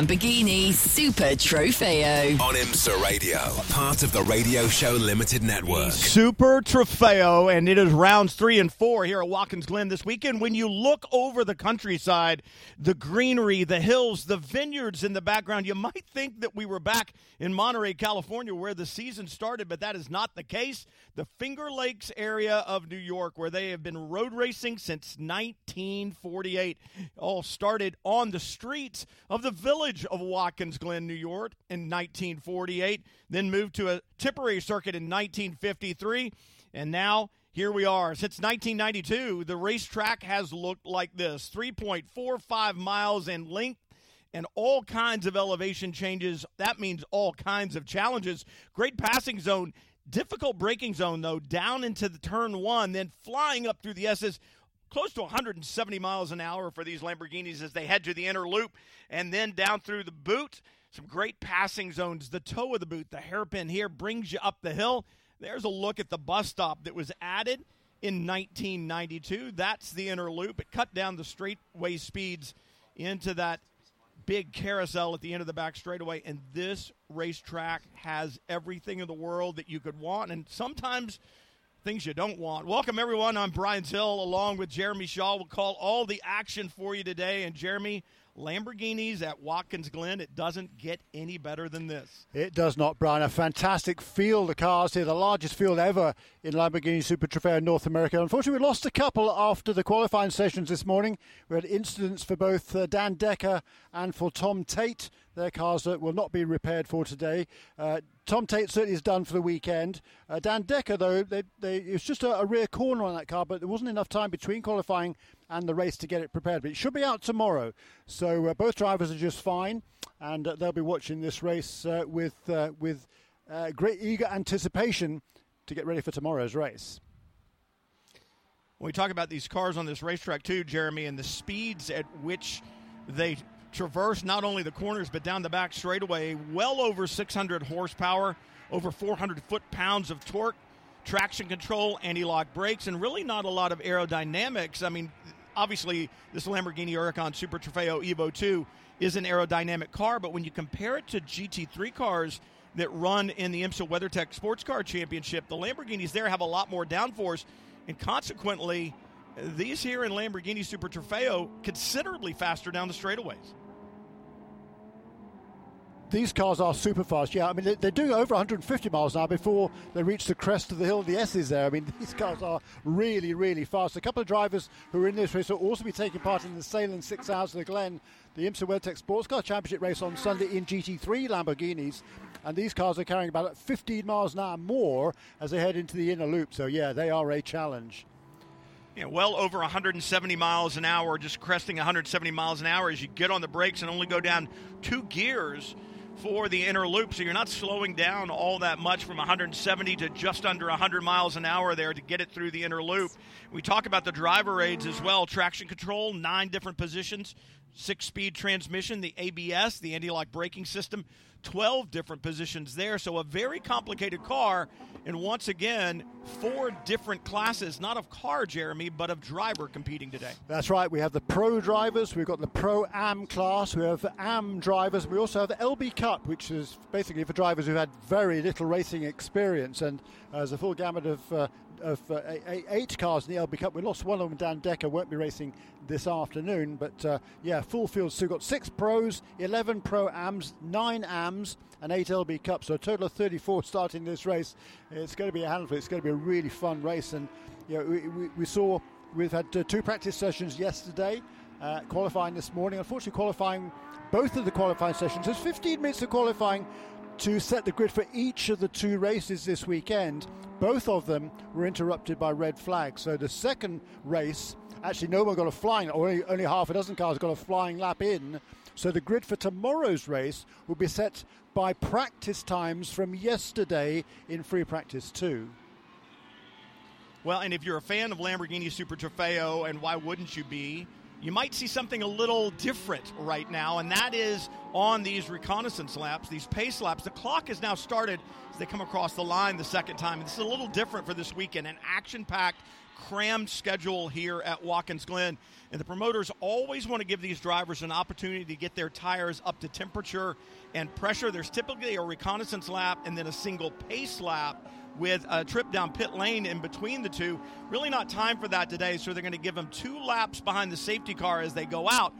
Lamborghini Super Trofeo. On IMSA Radio, part of the Radio Show Limited Network. Super Trofeo, and it is rounds three and four here at Watkins Glen this weekend. When you look over the countryside, the greenery, the hills, the vineyards in the background, you might think that we were back in Monterey, California, where the season started, but that is not the case. The Finger Lakes area of New York, where they have been road racing since 1948, all started on the streets of the village of Watkins Glen, New York in 1948, then moved to a temporary circuit in 1953, and now here we are. Since 1992, the racetrack has looked like this 3.45 miles in length and all kinds of elevation changes. That means all kinds of challenges. Great passing zone, difficult braking zone, though, down into the turn one, then flying up through the S's close to 170 miles an hour for these Lamborghinis as they head to the inner loop and then down through the boot. Some great passing zones. The toe of the boot, the hairpin here brings you up the hill. There's a look at the bus stop that was added in 1992. That's the inner loop. It cut down the straightway speeds into that big carousel at the end of the back straightaway. And this racetrack has everything in the world that you could want. And sometimes things you don't want. Welcome, everyone. I'm Brian Hill, along with Jeremy Shaw. We'll call all the action for you today. And Jeremy, Lamborghinis at Watkins Glen, it doesn't get any better than this. It does not, Brian. A fantastic field of cars here, the largest field ever in Lamborghini Super Trofeo in North America. Unfortunately, we lost a couple after the qualifying sessions this morning. We had incidents for both uh, Dan Decker and for Tom Tate. Their cars uh, will not be repaired for today. Uh, Tom Tate certainly is done for the weekend. Uh, Dan Decker, though, they, they, it was just a, a, rear corner on that car, but there wasn't enough time between qualifying and the race to get it prepared. But it should be out tomorrow. So uh, both drivers are just fine, and uh, they'll be watching this race uh, with, uh, with great eager anticipation to get ready for tomorrow's race. When we talk about these cars on this racetrack, too, Jeremy, and the speeds at which they traverse not only the corners but down the back straightaway. Well over 600 horsepower, over 400 foot pounds of torque, traction control, anti-lock brakes, and really not a lot of aerodynamics. I mean, obviously this Lamborghini Huracan Super Trofeo Evo 2 is an aerodynamic car, but when you compare it to GT3 cars that run in the IMSA WeatherTech Sports Car Championship, the Lamborghinis there have a lot more downforce, and consequently, these here in Lamborghini Super Trofeo considerably faster down the straightaways these cars are super fast. Yeah, I mean, they're doing over 150 miles an hour before they reach the crest of the hill. The S's there. I mean, these cars are really, really fast. A couple of drivers who are in this race will also be taking part in the Sahlen's Six Hours of the Glen, the IMSA WeatherTech Sports Car Championship race on Sunday in GT3 Lamborghinis. And these cars are carrying about 15 miles an hour more as they head into the inner loop. So, yeah, they are a challenge. Yeah, well over 170 miles an hour, just cresting 170 miles an hour as you get on the brakes and only go down two gears for the inner loop, so you're not slowing down all that much from 170 to just under 100 miles an hour there to get it through the inner loop. We talk about the driver aids as well. Traction control, nine different positions, six speed transmission, the ABS, the anti lock braking system, 12 different positions there. So a very complicated car. And once again, four different classes, not of car, Jeremy, but of driver competing today. That's right. We have the pro drivers, we've got the pro AM class, we have AM drivers, we also have the LB Cup, which is basically for drivers who've had very little racing experience. And uh, there's a full gamut of uh, of uh, eight cars in the LB Cup. We lost one of them, Dan Decker, won't be racing this afternoon. But uh, yeah, full field. So we've got six pros, 11 pro AMs, nine AMs, and eight LB Cups. So a total of 34 starting this race. It's going to be a handful. It's going to be a really fun race. And you know, we, we, we saw we've had uh, two practice sessions yesterday, uh, qualifying this morning. Unfortunately, qualifying both of the qualifying sessions. There's 15 minutes of qualifying to set the grid for each of the two races this weekend. Both of them were interrupted by red flags. So the second race Actually, no one got a flying, or only, only half a dozen cars got a flying lap in. So the grid for tomorrow's race will be set by practice times from yesterday in free practice 2. Well, and if you're a fan of Lamborghini Super Trofeo, and why wouldn't you be? You might see something a little different right now, and that is on these reconnaissance laps, these pace laps. The clock has now started as they come across the line the second time. This is a little different for this weekend, an action packed, crammed schedule here at Watkins Glen. And the promoters always want to give these drivers an opportunity to get their tires up to temperature and pressure. There's typically a reconnaissance lap and then a single pace lap with a trip down pit lane in between the two. Really not time for that today, so they're going to give them two laps behind the safety car as they go out.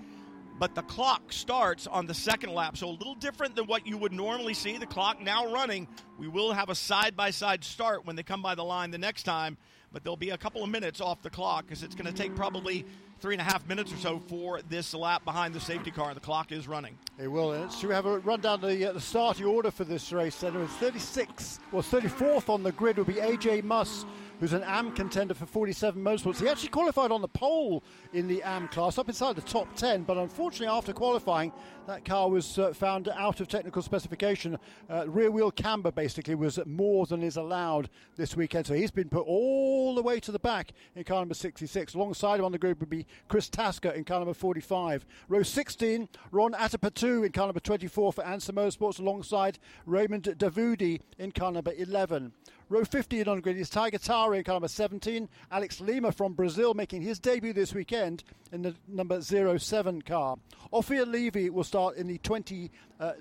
But the clock starts on the second lap, so a little different than what you would normally see. The clock now running. We will have a side by side start when they come by the line the next time, but there'll be a couple of minutes off the clock because it's going to take probably three and a half minutes or so for this lap behind the safety car. The clock is running. It will. Should we have a run down the, uh, the starting order for this race? Then it was 36 or 34th on the grid will be AJ Muss who's an AM contender for 47 motorsports. He actually qualified on the pole in the AM class, up inside the top 10, but unfortunately, after qualifying, that car was uh, found out of technical specification. Uh, rear wheel camber basically was more than is allowed this weekend, so he's been put all the way to the back in car number 66. Alongside him on the group would be Chris Tasker in car number 45. Row 16, Ron Atapatu in car number 24 for Ansa Motorsports, alongside Raymond Davoudi in car number 11. Row 15 on grid is Tiger Tara in car number 17. Alex Lima from Brazil making his debut this weekend in the number 07 car. Ophir Levy will start in the 20, uh,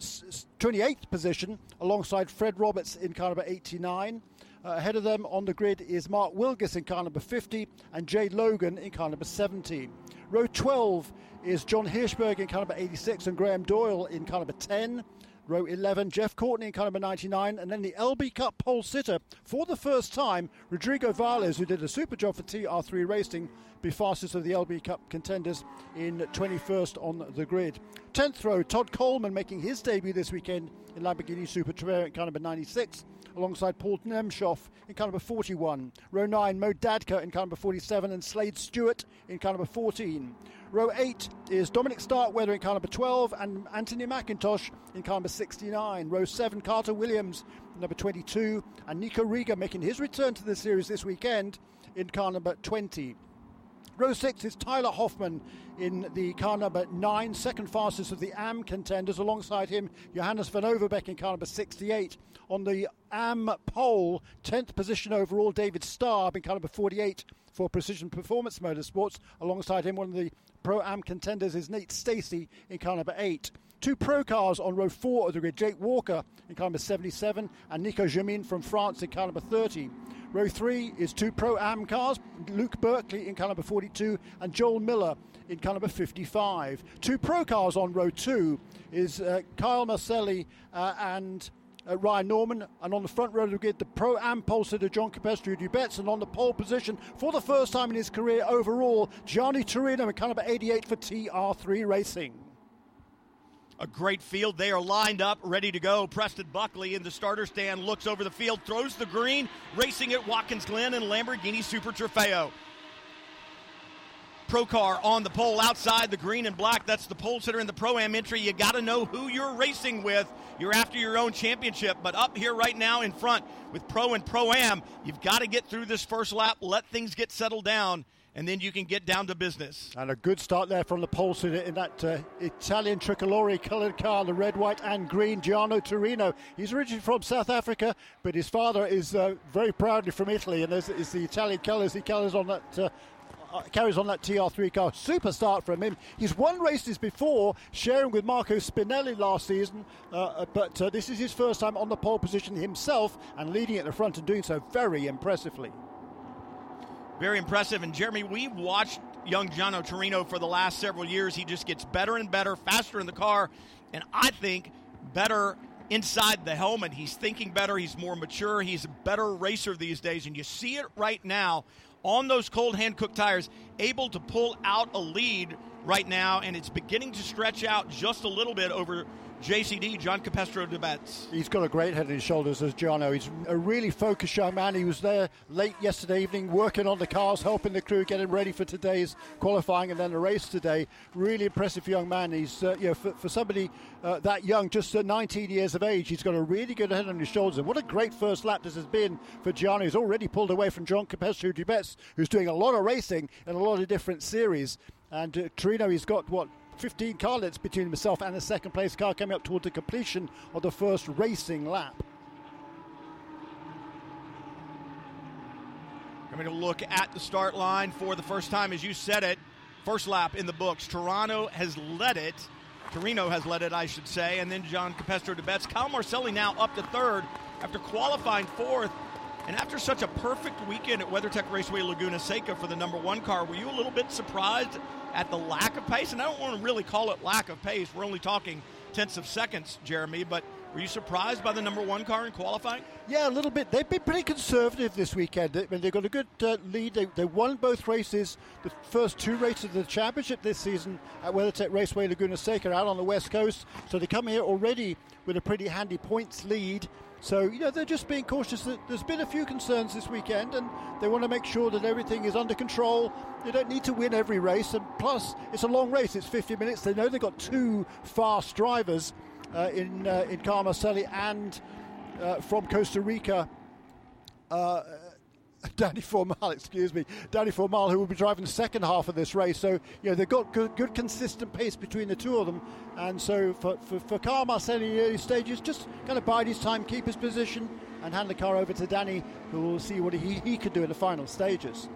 28th position alongside Fred Roberts in car number 89. Uh, ahead of them on the grid is Mark Wilgis in car number 50 and Jay Logan in car number 70. Row 12 is John Hirschberg in car number 86 and Graham Doyle in car number 10. Row 11, Jeff Courtney in car number 99, and then the LB Cup pole sitter for the first time, Rodrigo Vales, who did a super job for TR3 Racing, be fastest of the LB Cup contenders in 21st on the grid. 10th row, Todd Coleman making his debut this weekend in Lamborghini Super Trofeo in car number 96 alongside Paul Nemshoff in car number 41. Row 9, Mo Dadka in car number 47 and Slade Stewart in car number 14. Row 8 is Dominic Starkweather in car number 12 and Anthony McIntosh in car number 69. Row 7, Carter Williams, number 22, and Nico Riga making his return to the series this weekend in car number 20. Row 6 is Tyler Hoffman in the car number 9, second fastest of the AM contenders. Alongside him, Johannes van Overbeek in car number 68. On the AM pole, 10th position overall, David Starr in car number 48 for Precision Performance Motorsports. Alongside him, one of the Pro Am contenders is Nate Stacey in car number 8. Two pro cars on row 4 of the grid Jake Walker in car number 77 and Nico Jamin from France in car number 30. Row 3 is two Pro Am cars Luke Berkeley in car number 42 and Joel Miller in car number 55. Two pro cars on row 2 is uh, Kyle Marcelli uh, and uh, Ryan Norman, and on the front row we get the Pro Am pole sitter John Capestro Dubets, and on the pole position for the first time in his career overall, Gianni Torino in car number 88 for TR3 Racing. A great field. They are lined up, ready to go. Preston Buckley in the starter stand looks over the field, throws the green, racing at Watkins Glen and Lamborghini Super Trofeo. Pro car on the pole outside the green and black. That's the pole sitter in the Pro Am entry. You got to know who you're racing with. You're after your own championship. But up here right now in front with Pro and Pro Am, you've got to get through this first lap, let things get settled down and then you can get down to business. And a good start there from the pole sitter in that uh, Italian tricolore coloured car, the red, white, and green, Gianni Torino. He's originally from South Africa, but his father is uh, very proudly from Italy, and there's is the Italian colours he colours on that. Uh, uh, carries on that TR3 car. Super start from him. He's won races before, sharing with Marco Spinelli last season, uh, uh but uh, this is his first time on the pole position himself and leading at the front and doing so very impressively. Very impressive. And Jeremy, we've watched young Gianni Torino for the last several years. He just gets better and better, faster in the car, and I think better inside the helmet. He's thinking better. He's more mature. He's a better racer these days. And you see it right now on those cold hand cooked tires, able to pull out a lead right now, and it's beginning to stretch out just a little bit over JCD, John Capestro Dubets. He's got a great head on his shoulders, as Jono. He's a really focused young man. He was there late yesterday evening working on the cars, helping the crew getting ready for today's qualifying and then the race today. Really impressive young man. He's, uh, you know, for, for somebody uh, that young, just uh, 19 years of age, he's got a really good head on his shoulders. And what a great first lap this has been for Gianni. He's already pulled away from John Capestro Dubets, who's doing a lot of racing in a lot of different series. And uh, Torino, he's got what 15 car lengths between himself and the second place car coming up towards the completion of the first racing lap. Coming to look at the start line for the first time, as you said it, first lap in the books. Toronto has led it. Torino has led it, I should say, and then John Capestro Dubets. Kyle Marcelli now up to third after qualifying fourth. And after such a perfect weekend at WeatherTech Raceway Laguna Seca for the number one car, were you a little bit surprised at the lack of pace? And I don't want to really call it lack of pace. We're only talking tenths of seconds, Jeremy, but were you surprised by the number one car in qualifying? Yeah, a little bit. They've been pretty conservative this weekend. I mean, they've got a good uh, lead. They, they won both races, the first two races of the championship this season at WeatherTech Raceway Laguna Seca out on the west coast. So they come here already with a pretty handy points lead. So, you know, they're just being cautious. There's been a few concerns this weekend, and they want to make sure that everything is under control. They don't need to win every race, and plus, it's a long race. It's 50 minutes. They know they've got two fast drivers uh, in uh, in Kyle Marcelli and uh, from Costa Rica. Uh, Danny Formal, excuse me, Danny Formal, who will be driving the second half of this race. So, you know, they've got good, good consistent pace between the two of them. And so for, for, for Kyle Marcelli in the early stages, just kind of bide his time, keep his position, and hand the car over to Danny, who will see what he, he could do in the final stages.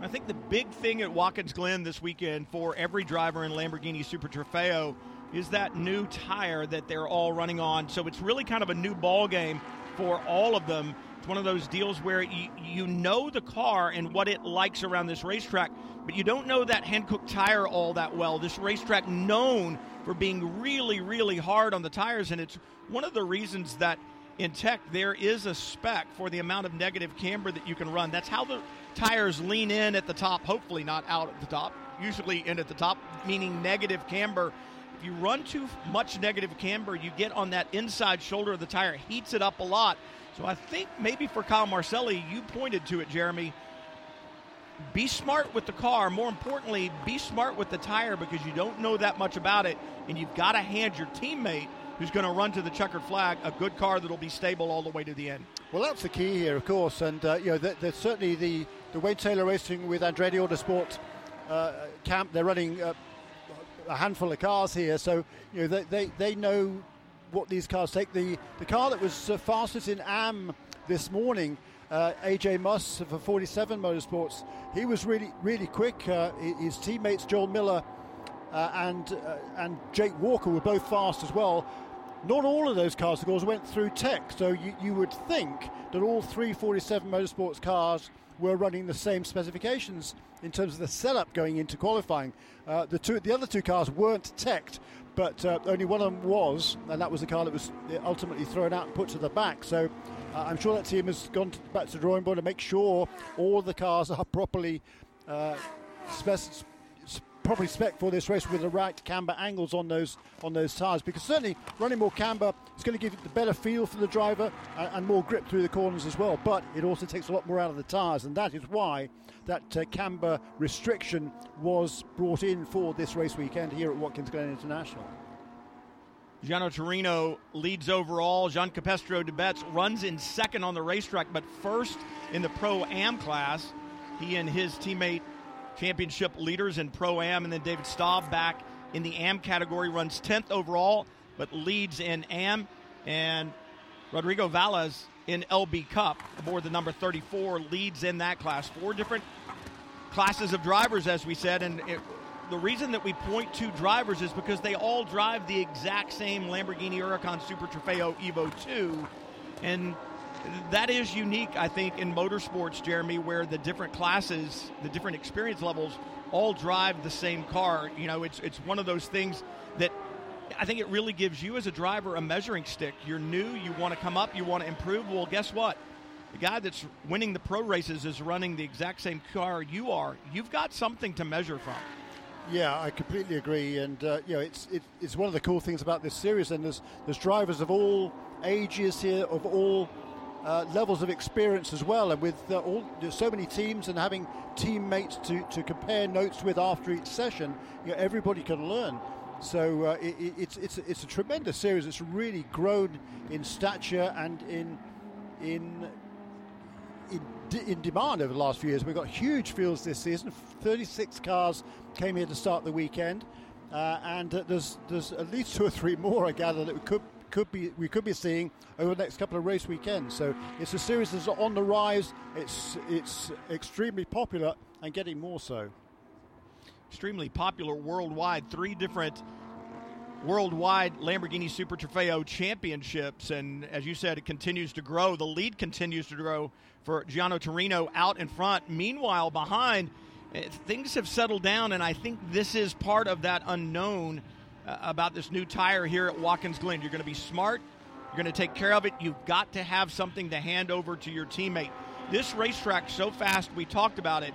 I think the big thing at Watkins Glen this weekend for every driver in Lamborghini Super Trofeo is that new tire that they're all running on. So it's really kind of a new ball game for all of them it's one of those deals where you, you know the car and what it likes around this racetrack, but you don't know that Hankook tire all that well. This racetrack known for being really, really hard on the tires, and it's one of the reasons that in tech there is a spec for the amount of negative camber that you can run. That's how the tires lean in at the top, hopefully not out at the top, usually in at the top, meaning negative camber. If you run too much negative camber, you get on that inside shoulder of the tire, heats it up a lot. So I think maybe for Kyle Marcelli, you pointed to it, Jeremy. Be smart with the car. More importantly, be smart with the tire because you don't know that much about it, and you've got to hand your teammate who's going to run to the checkered flag a good car that'll be stable all the way to the end. Well, that's the key here, of course, and uh, you know, there's certainly the the Wayne Taylor Racing with Andretti Autosport uh, camp. They're running uh, a handful of cars here, so you know they, they, they know what these cars take. The the car that was uh, fastest in AM this morning, uh, AJ Muss for 47 Motorsports, he was really really quick. Uh, his teammates Joel Miller uh, and uh, and Jake Walker were both fast as well. Not all of those cars, of course, went through tech, so you, you would think that all three 47 Motorsports cars were running the same specifications in terms of the setup going into qualifying. Uh, the two, the other two cars weren't teched, but uh, only one of them was, and that was the car that was ultimately thrown out and put to the back. So uh, I'm sure that team has gone to, back to the drawing board to make sure all the cars are properly uh, properly spec for this race with the right camber angles on those on those tires because certainly running more camber is going to give the better feel for the driver and, and, more grip through the corners as well but it also takes a lot more out of the tires and that is why that uh, camber restriction was brought in for this race weekend here at Watkins Glen International. Giano Torino leads overall. Jean Capestro Dubets runs in second on the racetrack, but first in the Pro Am class. He and his teammate championship leaders in Pro Am, and then David Staub back in the Am category runs 10th overall, but leads in Am. And Rodrigo Valles in LB Cup aboard the number 34 leads in that class. Four different classes of drivers, as we said, and it, the reason that we point to drivers is because they all drive the exact same Lamborghini Huracan Super Trofeo Evo 2, and that is unique, I think, in motorsports, Jeremy, where the different classes, the different experience levels, all drive the same car. You know, it's it's one of those things that I think it really gives you as a driver a measuring stick. You're new, you want to come up, you want to improve. Well, guess what? The guy that's winning the pro races is running the exact same car you are. You've got something to measure from. Yeah, I completely agree, and uh, you know, it's it, it's one of the cool things about this series. And there's there's drivers of all ages here, of all uh, levels of experience as well, and with uh, all so many teams and having teammates to, to compare notes with after each session, you know, everybody can learn. So uh, it, it's it's it's a tremendous series. It's really grown in stature and in in in, in, demand over the last few years. We've got huge fields this season. 36 cars came here to start the weekend, uh, and uh, there's there's at least two or three more I gather that could could be we could be seeing over the next couple of race weekends. So it's a series that's on the rise. It's it's extremely popular and getting more so. Extremely popular worldwide. Three different worldwide Lamborghini Super Trofeo championships. And as you said, it continues to grow. The lead continues to grow for Giano Torino out in front. Meanwhile, behind, eh, things have settled down, and I think this is part of that unknown uh, about this new tire here at Watkins Glen. You're going to be smart. You're going to take care of it. You've got to have something to hand over to your teammate. This racetrack so fast. We talked about it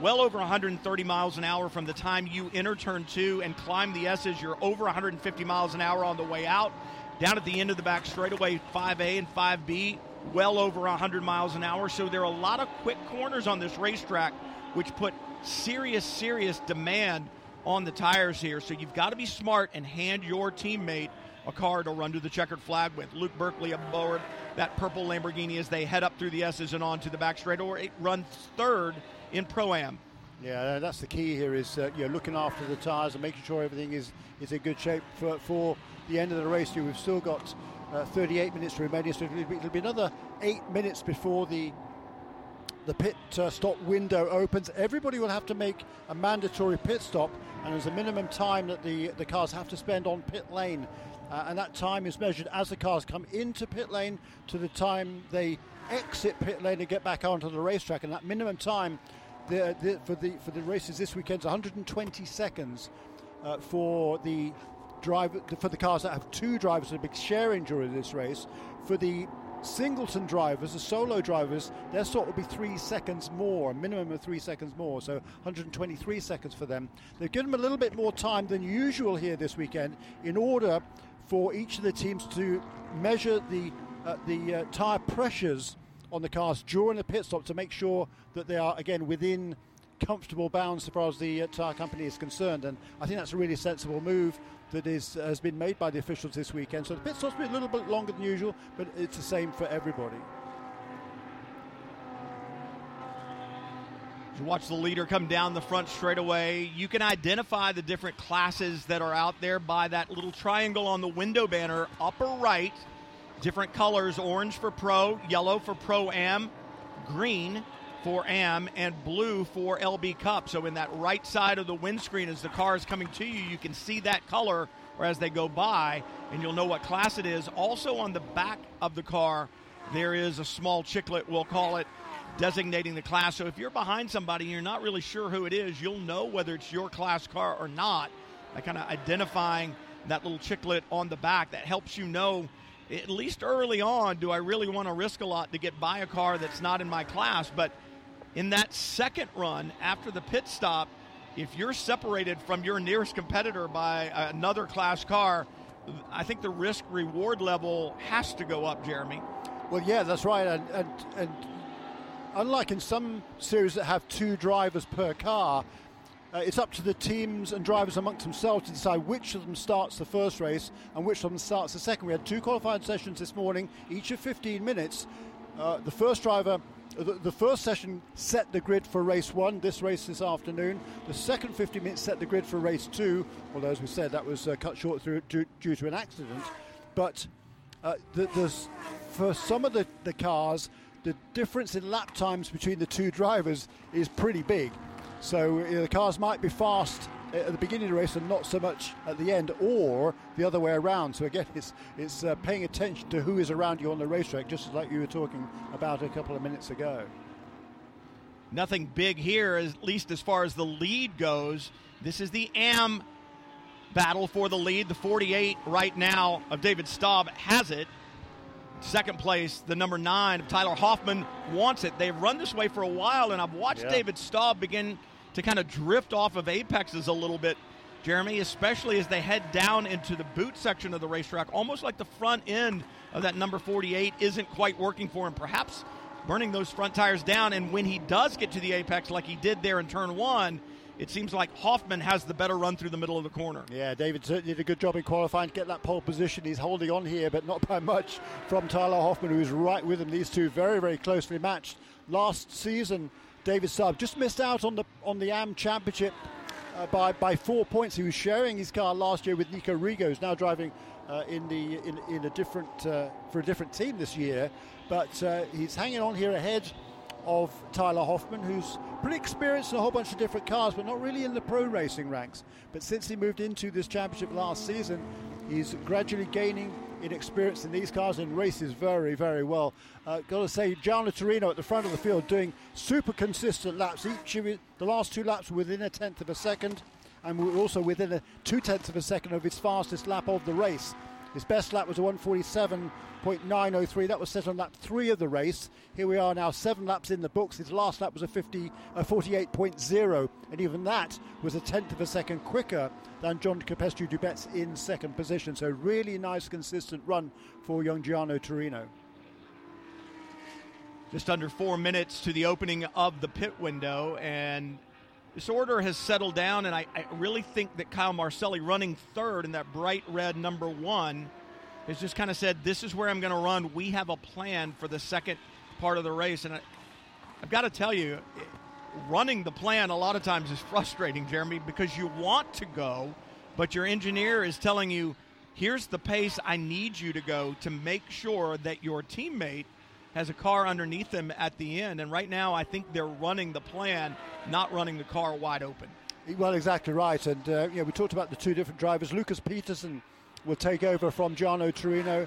well over 130 miles an hour from the time you enter turn two and climb the S's. You're over 150 miles an hour on the way out. Down at the end of the back straightaway, 5A and 5B, well over 100 miles an hour. So there are a lot of quick corners on this racetrack, which put serious, serious demand on the tires here. So you've got to be smart and hand your teammate a car to run to the checkered flag with. Luke Berkeley aboard that purple Lamborghini as they head up through the S's and on to the back straight, or It runs third in Pro Am. Yeah, that's the key here is uh, you know, looking after the tyres and making sure everything is, is in good shape for, for the end of the race. Here we've still got uh, 38 minutes remaining, so it'll be, it'll be, another eight minutes before the the pit uh, stop window opens. Everybody will have to make a mandatory pit stop, and there's a minimum time that the, the cars have to spend on pit lane. Uh, and that time is measured as the cars come into pit lane to the time they exit pit lane and get back onto the racetrack. And that minimum time the, the, for the for the races this weekend is 120 seconds uh, for the driver for the cars that have two drivers, a big sharing during this race. For the singleton drivers, the solo drivers, their sort will be three seconds more, a minimum of three seconds more, so 123 seconds for them. They've given them a little bit more time than usual here this weekend in order for each of the teams to measure the uh, the uh, tyre pressures on the cars during the pit stop to make sure that they are again within comfortable bounds as far as the uh, tyre company is concerned. And I think that's a really sensible move that is has been made by the officials this weekend. So the pit stop's been a little bit longer than usual, but it's the same for everybody. You watch the leader come down the front straightaway. You can identify the different classes that are out there by that little triangle on the window banner, upper right. Different colors orange for pro, yellow for pro am, green for AM, and blue for LB Cup. So, in that right side of the windscreen, as the car is coming to you, you can see that color or as they go by, and you'll know what class it is. Also, on the back of the car, there is a small chiclet, we'll call it, designating the class. So, if you're behind somebody and you're not really sure who it is, you'll know whether it's your class car or not by kind of identifying that little chiclet on the back. That helps you know at least early on, do I really want to risk a lot to get by a car that's not in my class? But in that second run after the pit stop, if you're separated from your nearest competitor by another class car, I think the risk reward level has to go up, Jeremy. Well, yeah, that's right. And, and, and unlike in some series that have two drivers per car, uh, it's up to the teams and drivers amongst themselves to decide which of them starts the first race and which of them starts the second. We had two qualifying sessions this morning, each of 15 minutes. Uh, the first driver, the, the, first session set the grid for race one, this race this afternoon. The second 50 minutes set the grid for race two, although, as we said, that was uh, cut short through, due, due, to an accident. But uh, the, for some of the, the cars, the difference in lap times between the two drivers is pretty big. So you know, the cars might be fast at the beginning of the race and not so much at the end, or the other way around. So again, it's it's uh, paying attention to who is around you on the racetrack, just like you were talking about a couple of minutes ago. Nothing big here, at least as far as the lead goes. This is the AM battle for the lead. The 48 right now of David Staub has it. Second place, the number nine of Tyler Hoffman wants it. They've run this way for a while, and I've watched yeah. David Staub begin to kind of drift off of apexes a little bit, Jeremy, especially as they head down into the boot section of the racetrack, almost like the front end of that number 48 isn't quite working for him. Perhaps burning those front tires down, and when he does get to the apex, like he did there in turn one, it seems like Hoffman has the better run through the middle of the corner. Yeah, David certainly did a good job in qualifying to get that pole position. He's holding on here, but not by much from Tyler Hoffman, who's right with him. These two very, very closely matched. Last season, David Saab just missed out on the on the AM Championship uh, by by four points. He was sharing his car last year with Nico Rigo, who's now driving uh, in the in, in a different uh, for a different team this year. But uh, he's hanging on here ahead of Tyler Hoffman, who's pretty experienced in a whole bunch of different cars, but not really in the pro racing ranks. But since he moved into this championship last season, he's gradually gaining in experience in these cars and races very, very well. Uh, Got to say, Gianna Torino at the front of the field doing super consistent laps. Each the last two laps within a tenth of a second, and also within a two tenths of a second of his fastest lap of the race. His best lap was a 147.903. That was set on lap three of the race. Here we are now, seven laps in the books. His last lap was a 50, a 48.0, and even that was a tenth of a second quicker than John Capestro Dubets in second position. So really nice, consistent run for young Giano Torino. Just under four minutes to the opening of the pit window, and this order has settled down, and I, I, really think that Kyle Marcelli running third in that bright red number one has just kind of said, This is where I'm going to run. We have a plan for the second part of the race. And I, I've got to tell you, running the plan a lot of times is frustrating, Jeremy, because you want to go, but your engineer is telling you, Here's the pace I need you to go to make sure that your teammate has a car underneath them at the end. And right now, I think they're running the plan, not running the car wide open. Well, exactly right. And uh, you know, we talked about the two different drivers. Lucas Peterson will take over from Giano Torino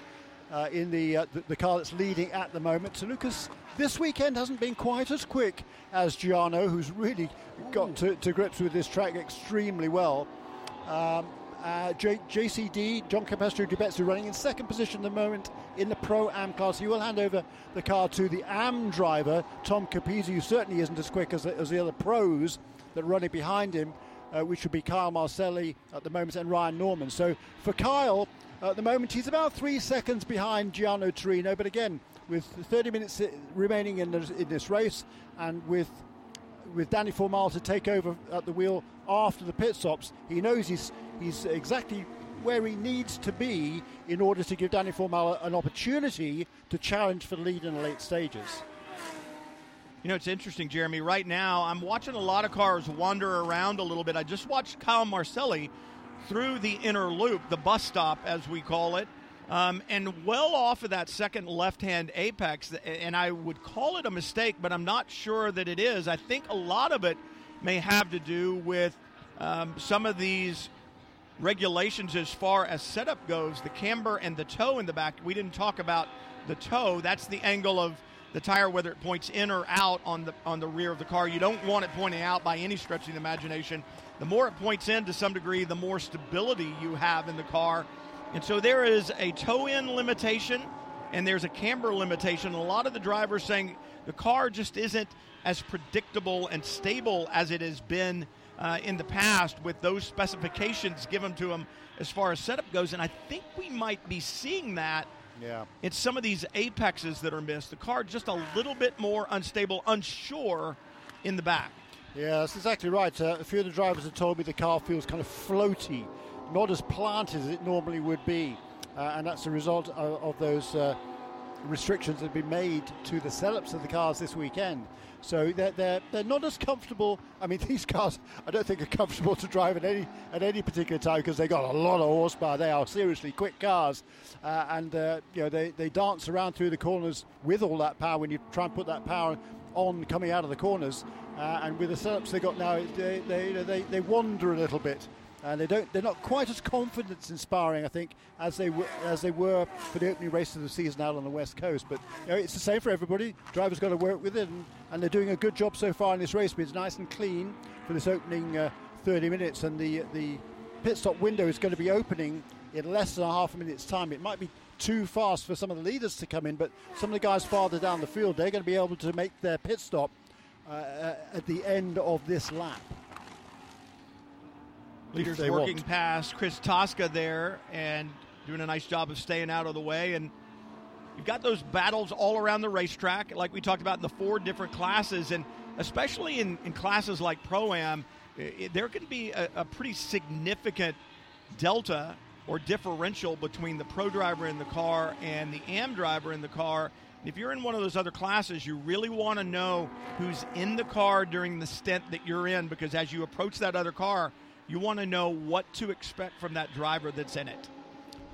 uh, in the, uh, the, the car that's leading at the moment. So Lucas this weekend hasn't been quite as quick as Giano, who's really got to, to, grips with this track extremely well. Um, uh, JCD, John Capestro Dubetsu, running in second position at the moment in the Pro Am class. He will hand over the car to the Am driver, Tom Capizzi, who certainly isn't as quick as, as the other pros that are running behind him, uh, which would be Kyle Marcelli at the moment and Ryan Norman. So for Kyle, at the moment, he's about three seconds behind Giano Torino. But again, with 30 minutes remaining in this, in this race and with with Danny Formal to take over at the wheel after the pit stops, he knows he's he's exactly where he needs to be in order to give Danny Formal an opportunity to challenge for the lead in the late stages. You know, it's interesting, Jeremy. Right now, I'm watching a lot of cars wander around a little bit. I just watched Kyle Marcelli through the inner loop, the bus stop, as we call it, um, and well off of that second left hand apex. And I would call it a mistake, but I'm not sure that it is. I think a lot of it may have to do with um, some of these regulations as far as setup goes, the camber and the toe in the back. We didn't talk about the toe. That's the angle of the tire, whether it points in or out on the on the rear of the car. You don't want it pointing out by any stretch of the imagination. The more it points in to some degree, the more stability you have in the car. And so there is a toe in limitation and there's a camber limitation. A lot of the drivers saying the car just isn't as predictable and stable as it has been uh, in the past with those specifications given to them as far as setup goes. And I think we might be seeing that yeah. in some of these apexes that are missed. The car just a little bit more unstable, unsure in the back. Yeah, that's exactly right. Uh, a few of the drivers have told me the car feels kind of floaty, not as planted as it normally would be. Uh, and that's a result of, of those uh, restrictions have been made to the setups of the cars this weekend. So they're, they're, they're not as comfortable. I mean, these cars I don't think are comfortable to drive at any at any particular time because they've got a lot of horsepower. They are seriously quick cars, uh, and uh, you know they, they dance around through the corners with all that power. When you try and put that power on coming out of the corners, uh, and with the setups they've got now, they, they, they, they wander a little bit and they don't they're not quite as confidence inspiring I think as they were as they were for the opening race of the season out on the west coast. But you know, it's the same for everybody. Drivers got to work with it and, and, they're doing a good job so far in this race but it's nice and clean for this opening uh, 30 minutes and the the pit stop window is going to be opening in less than a half a minute's time. It might be too fast for some of the leaders to come in but some of the guys farther down the field they're going to be able to make their pit stop uh, at the end of this lap Leaders working want. past Chris Tosca there and doing a nice job of staying out of the way. And you've got those battles all around the racetrack, like we talked about in the four different classes. And especially in, in classes like Pro Am, there can be a, a pretty significant delta or differential between the pro driver in the car and the am driver in the car. If you're in one of those other classes, you really want to know who's in the car during the stint that you're in because as you approach that other car, you want to know what to expect from that driver that's in it.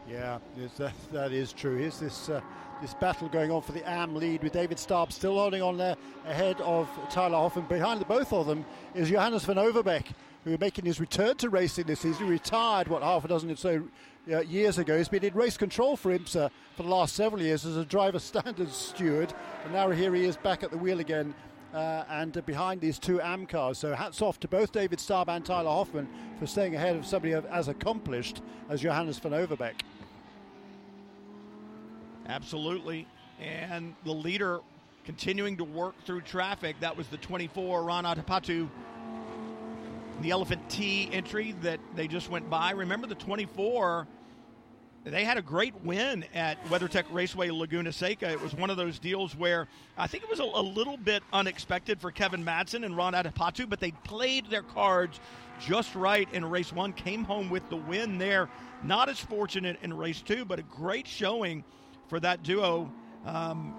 Yeah, that, that is true. Here's this uh, this battle going on for the AM lead with David Starb still holding on there ahead of Tyler Hoffman. Behind the both of them is Johannes van Overbeek, who is making his return to racing this season. He retired, what, half a dozen or so uh, years ago. He's been in race control for IMSA for the last several years as a driver standards steward. And now here he is back at the wheel again. Uh, and behind these two AM cars. So hats off to both David Starb and Tyler Hoffman for staying ahead of somebody as accomplished as Johannes van Overbeek. Absolutely. And the leader continuing to work through traffic. That was the 24 Ron Atapatu. The Elephant T entry that they just went by. Remember the 24, they had a great win at WeatherTech Raceway Laguna Seca. It was one of those deals where I think it was a, a little bit unexpected for Kevin Madsen and Ron Atapatu, but they played their cards just right in race one, came home with the win there. Not as fortunate in race two, but a great showing for that duo um,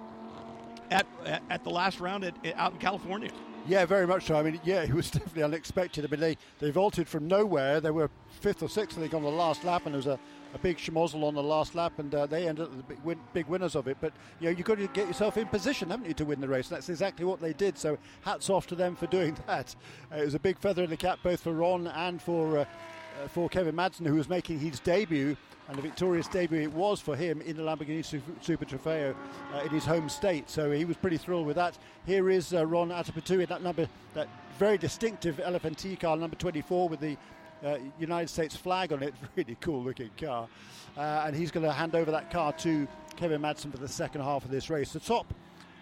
at, at the last round at- out in California. Yeah, very much so. I mean, yeah, it was definitely unexpected. I mean, they, they vaulted from nowhere. They were fifth or sixth, I think, on the last lap, and there was a, a big schmozzle on the last lap, and uh, they ended up the big, win, big winners of it. But, you know, you've got to get yourself in position, haven't you, to win the race? That's exactly what they did. So hats off to them for doing that. Uh, it was a big feather in the cap both for Ron and for, uh, uh, for Kevin Madsen, who was making his debut. And a victorious debut it was for him in the Lamborghini Super Trofeo uh, in his home state. So he was pretty thrilled with that. Here is uh, Ron Atapatu in that number, that very distinctive Elephant T car, number 24, with the uh, United States flag on it. Really cool looking car. Uh, and he's going to hand over that car to Kevin Madsen for the second half of this race. The top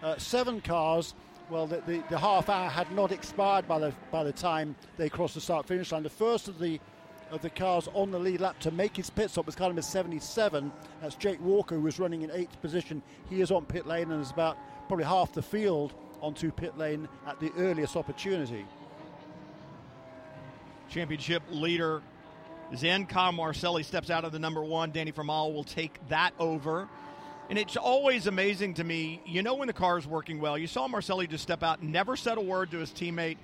uh, seven cars. Well, the, the, the half hour had not expired by the by the time they crossed the start finish line. The first of the of the cars on the lead lap to make his pit stop was car number 77. That's Jake Walker, who was running in eighth position. He is on pit lane and is about probably half the field onto pit lane at the earliest opportunity. Championship leader Zen Kyle Marcelli steps out of the number one. Danny Formal will take that over. And it's always amazing to me. You know when the car is working well. You saw Marcelli just step out, never said a word to his teammate.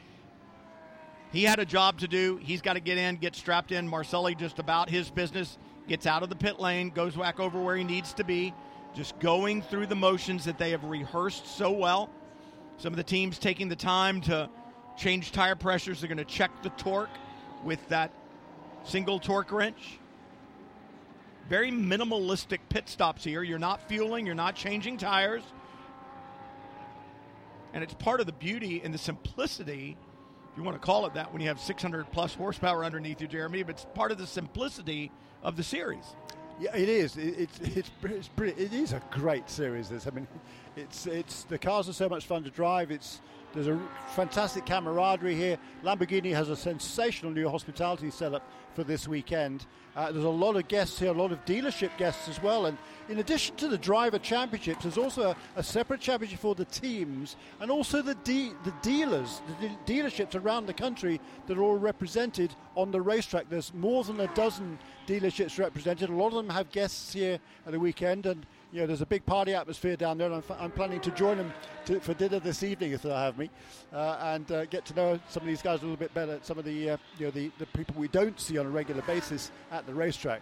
He had a job to do. He's got to get in, get strapped in. Marcelli just about his business, gets out of the pit lane, goes back over where he needs to be, just going through the motions that they have rehearsed so well. Some of the teams taking the time to change tire pressures. They're going to check the torque with that single torque wrench. Very minimalistic pit stops here. You're not fueling, you're not changing tires. And it's part of the beauty and the simplicity, if you want to call it that, when you have 600 plus horsepower underneath you, Jeremy, but it's part of the simplicity of the series. Yeah, it is. It, it's it's it's pretty, it is a great series. This. I mean, it's it's the cars are so much fun to drive. It's there's a fantastic camaraderie here. Lamborghini has a sensational new hospitality setup for this weekend. Uh, there's a lot of guests here, a lot of dealership guests as well. And in addition to the driver championships, there's also a, a separate championship for the teams and also the de- the dealers, the de- dealerships around the country that are all represented on the racetrack. There's more than a dozen dealerships represented. A lot of them have guests here at the weekend, and you know there's a big party atmosphere down there. And I'm, f- I'm planning to join them to, for dinner this evening if they'll have me, uh, and uh, get to know some of these guys a little bit better. Some of the uh, you know the, the people we don't see on a regular basis at the racetrack.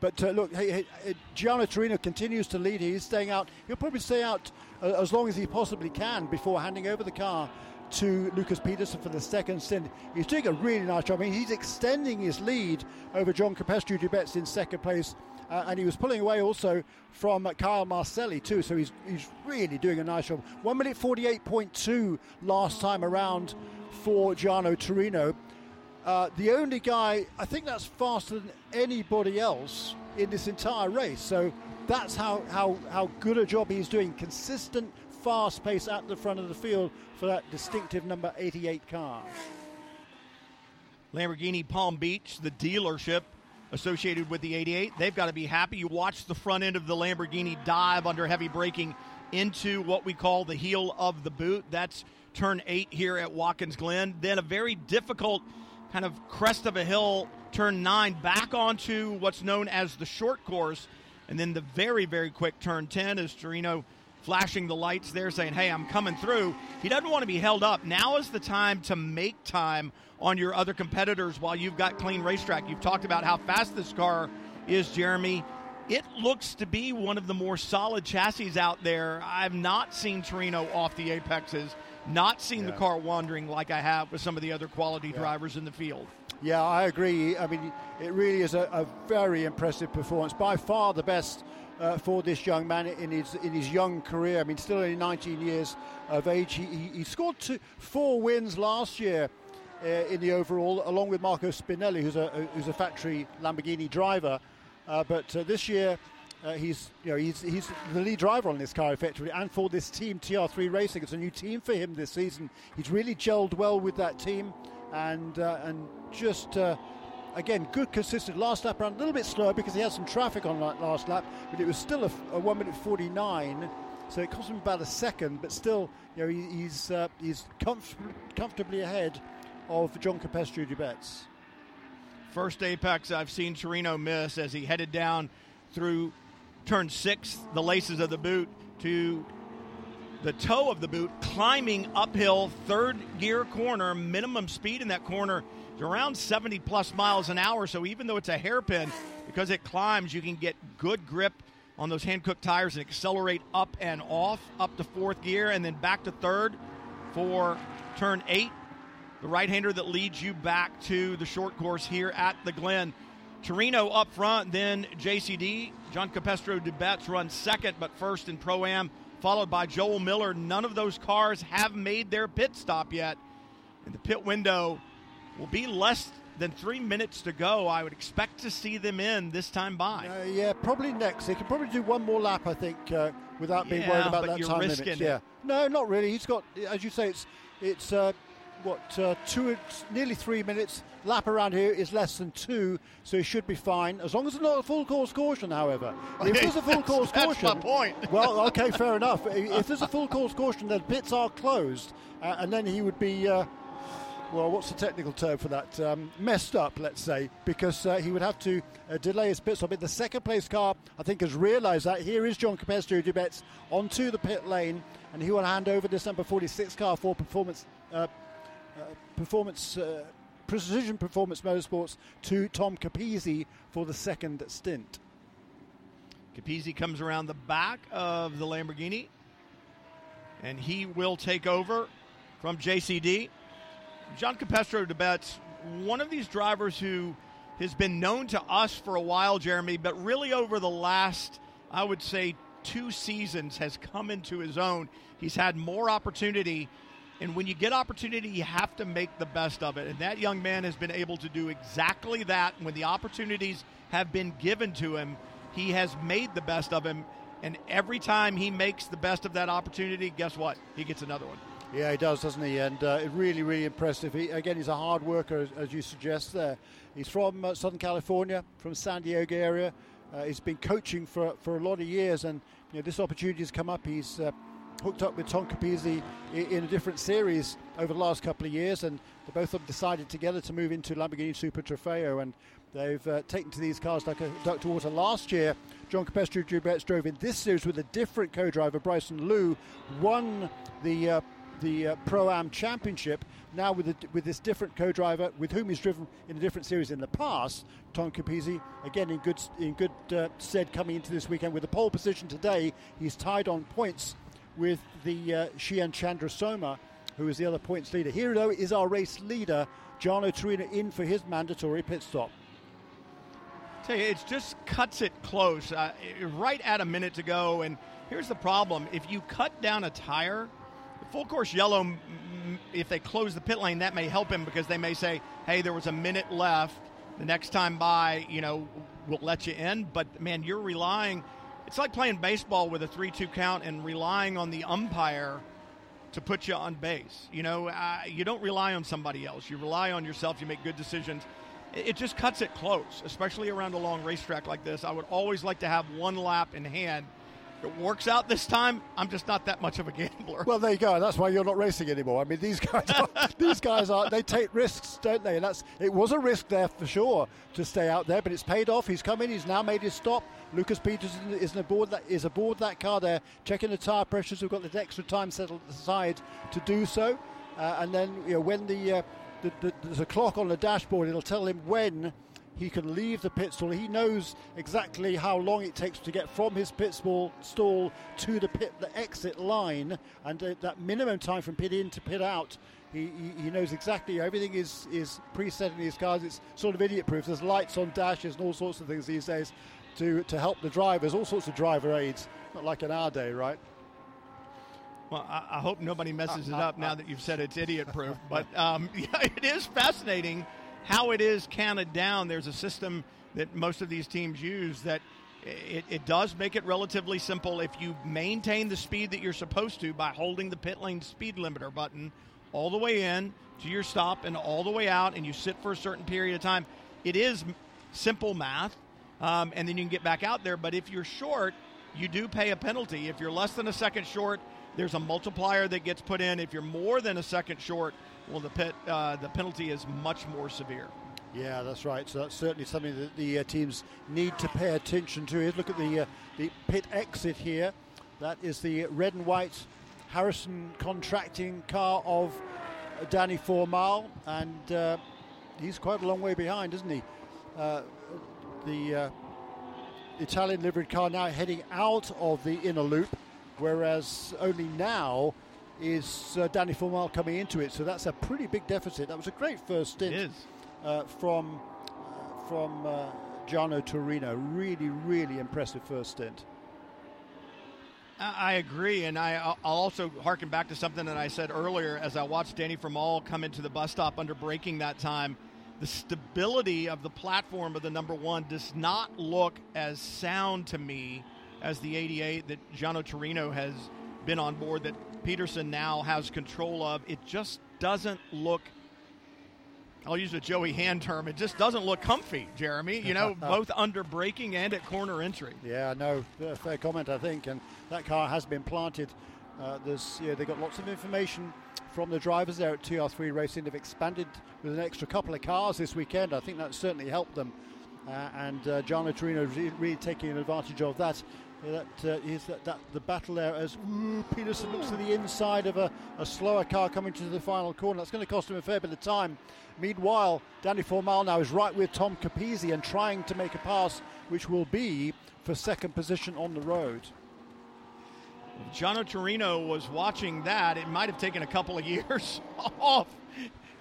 But uh, look, hey, hey, uh, Gianno Torino continues to lead. He's staying out. He'll probably stay out uh, as long as he possibly can before handing over the car to Lucas Peterson for the second stint. He's doing a really nice job. I mean, he's extending his lead over John Capestro Dubets in second place. Uh, and he was pulling away also from Kyle Marcelli too, so he's he's really doing a nice job. One minute forty eight point two last time around for Gianno Torino. Uh, the only guy, I think that's faster than anybody else in this entire race. So that's how, how, how good a job he's doing. Consistent, fast pace at the front of the field for that distinctive number 88 car. Lamborghini Palm Beach, the dealership associated with the 88. They've got to be happy. You watch the front end of the Lamborghini dive under heavy braking into what we call the heel of the boot. That's turn eight here at Watkins Glen. Then a very difficult kind of crest of a hill, turn nine, back onto what's known as the short course. And then the very, very quick turn 10 is Torino flashing the lights there saying, Hey, I'm coming through. He doesn't want to be held up. Now is the time to make time on your other competitors while you've got clean racetrack. You've talked about how fast this car is, Jeremy. It looks to be one of the more solid chassis out there. I've not seen Torino off the apexes, not seen yeah. the car wandering like I have with some of the other quality yeah. drivers in the field. Yeah, I agree. I mean, it really is a, a very impressive performance. By far the best uh, for this young man in his in his young career. I mean, still only 19 years of age. He, he, he scored two, four wins last year uh, in the overall, along with Marco Spinelli, who's a who's a factory Lamborghini driver. Uh, but uh, this year, uh, he's you know he's he's the lead driver on this car effectively, and for this team TR3 Racing, it's a new team for him this season. He's really gelled well with that team, and uh, and just. Again, good consistent last lap around, a little bit slower because he had some traffic on that last lap, but it was still a, a 1 minute 49, so it cost him about a second, but still, you know, he, he's uh, he's comf- comfortably ahead of John Capestro Dubets. First apex I've seen Torino miss as he headed down through turn six, the laces of the boot, to the toe of the boot, climbing uphill, third gear corner, minimum speed in that corner is around 70 plus miles an hour. So even though it's a hairpin, because it climbs, you can get good grip on those Hankook tires and accelerate up and off, up to fourth gear, and then back to third for turn eight the right hander that leads you back to the short course here at the Glen. Torino up front, then JCD. John Capestro Dubets runs second, but first in Pro Am, followed by Joel Miller. None of those cars have made their pit stop yet. And the pit window will be less than three minutes to go. I would expect to see them in this time by. Uh, yeah, probably next. They could probably do one more lap, I think, uh, without being yeah, worried about that time limit. It. Yeah, no, not really. He's got, as you say, it's it's uh, what uh, two, nearly three minutes. Lap around here is less than two, so he should be fine. As long as it's not a full course caution, however. If there's a full course That's caution, my point. well, okay, fair enough. If there's a full course caution, then pits are closed, uh, and then he would be. Uh, well, what's the technical term for that? Um, messed up, let's say, because uh, he would have to uh, delay his pit stop. The second place car, I think, has realised that. Here is John Capestro Dubets onto the pit lane, and he will hand over this number 46 car for performance uh, performance. Uh, Precision Performance Motorsports to Tom Capizzi for the second stint. Capizzi comes around the back of the Lamborghini, and he will take over from JCD. John Capestro Dubets, one of these drivers who has been known to us for a while, Jeremy, but really over the last, I would say, two seasons has come into his own. He's had more opportunity and when you get opportunity, you have to make the best of it. And that young man has been able to do exactly that. When the opportunities have been given to him, he has made the best of him. And every time he makes the best of that opportunity, guess what? He gets another one. Yeah, he does, doesn't he? And uh, really, really impressive. He, again, he's a hard worker, as, as you suggest there. He's from uh, Southern California, from San Diego area. Uh, he's been coaching for, for a lot of years, and you know, this opportunity has come up. He's uh, hooked up with Tom Capizzi in a different series over the last couple of years, and they both have decided together to move into Lamborghini Super Trofeo, and they've uh, taken to these cars like a duck to water. Last year, John Capestro Dubets drove in this series with a different co-driver, Bryson Liu, won the uh, the uh, Pro Am Championship. Now with a, with this different co-driver, with whom he's driven in a different series in the past, Tom Capizzi, again in good in good uh, stead coming into this weekend with the pole position today. He's tied on points with the uh, Shian Chandra Soma, who is the other points leader. Here, though, is our race leader, Giano Torino, in for his mandatory pit stop. Tell you, it just cuts it close, uh, right at a minute to go. And here's the problem: if you cut down a tire, full course yellow, if they close the pit lane, that may help him because they may say, "Hey, there was a minute left. The next time by, you know, we'll let you in." But man, you're relying it's like playing baseball with a 3 2 count and relying on the umpire to put you on base. You know, uh, you don't rely on somebody else. You rely on yourself. You make good decisions. It, it just cuts it close, especially around a long racetrack like this. I would always like to have one lap in hand. It works out this time, I'm just not that much of a gambler. Well, there you go. That's why you're not racing anymore. I mean, these guys, are, these guys are they take risks, don't they? And that's it was a risk there for sure to stay out there, but it's paid off. He's come in. He's now made his stop. Lucas Peterson is aboard that is aboard that car there, checking the tyre pressures. We've got the extra time settled aside to do so, uh, and then you know when the, uh, the, the there's a clock on the dashboard, it'll tell him when he can leave the pit stall. He knows exactly how long it takes to get from his pit stall, stall to the pit, the exit line, and uh, that minimum time from pit in to pit out. He, he, he, knows exactly everything is, is preset in his cars. It's sort of idiot proof. There's lights on dashes and all sorts of things these days to, to help the drivers, all sorts of driver aids. Not like in our day, right? Well, I, I hope nobody messes it up now that you've said it's idiot proof. But um, yeah, it is fascinating how it is counted down. There's a system that most of these teams use that it, it, does make it relatively simple if you maintain the speed that you're supposed to by holding the pit lane speed limiter button all the way in to your stop and all the way out, and you sit for a certain period of time. It is simple math, um, and then you can get back out there. But if you're short, you do pay a penalty. If you're less than a second short, there's a multiplier that gets put in. If you're more than a second short, well, the pit, uh, the penalty is much more severe. Yeah, that's right. So that's certainly something that the uh, teams need to pay attention to. Is look at the uh, the pit exit here. That is the red and white Harrison contracting car of Danny Formal, and uh, he's quite a long way behind, isn't he? Uh, the uh, Italian liveried car now heading out of the inner loop, whereas only now is uh, Danny Formal coming into it. So that's a pretty big deficit. That was a great first stint uh, from from uh, Giano Torino. Really, really impressive first stint. I agree, and I, will also harken back to something that I said earlier as I watched Danny Formal come into the bus stop under braking that time. The stability of the platform of the number one does not look as sound to me as the 88 that Giano Torino has been on board that Peterson now has control of. It just doesn't look. I'll use a Joey Hand term. It just doesn't look comfy, Jeremy. You know, both under braking and at corner entry. Yeah, no, fair comment, I think. And that car has been planted. Uh, there's, yeah, they got lots of information from the drivers there at TR3 Racing. They've expanded with an extra couple of cars this weekend. I think that certainly helped them. Uh, and uh, Giano Torino really taking advantage of that that uh, is that, that, the battle there as ooh, Peterson looks to the inside of a, a, slower car coming to the final corner. That's going to cost him a fair bit of time. Meanwhile, Danny Formal now is right with Tom Capizzi and trying to make a pass, which will be for second position on the road. Giano Torino was watching that. It might have taken a couple of years off.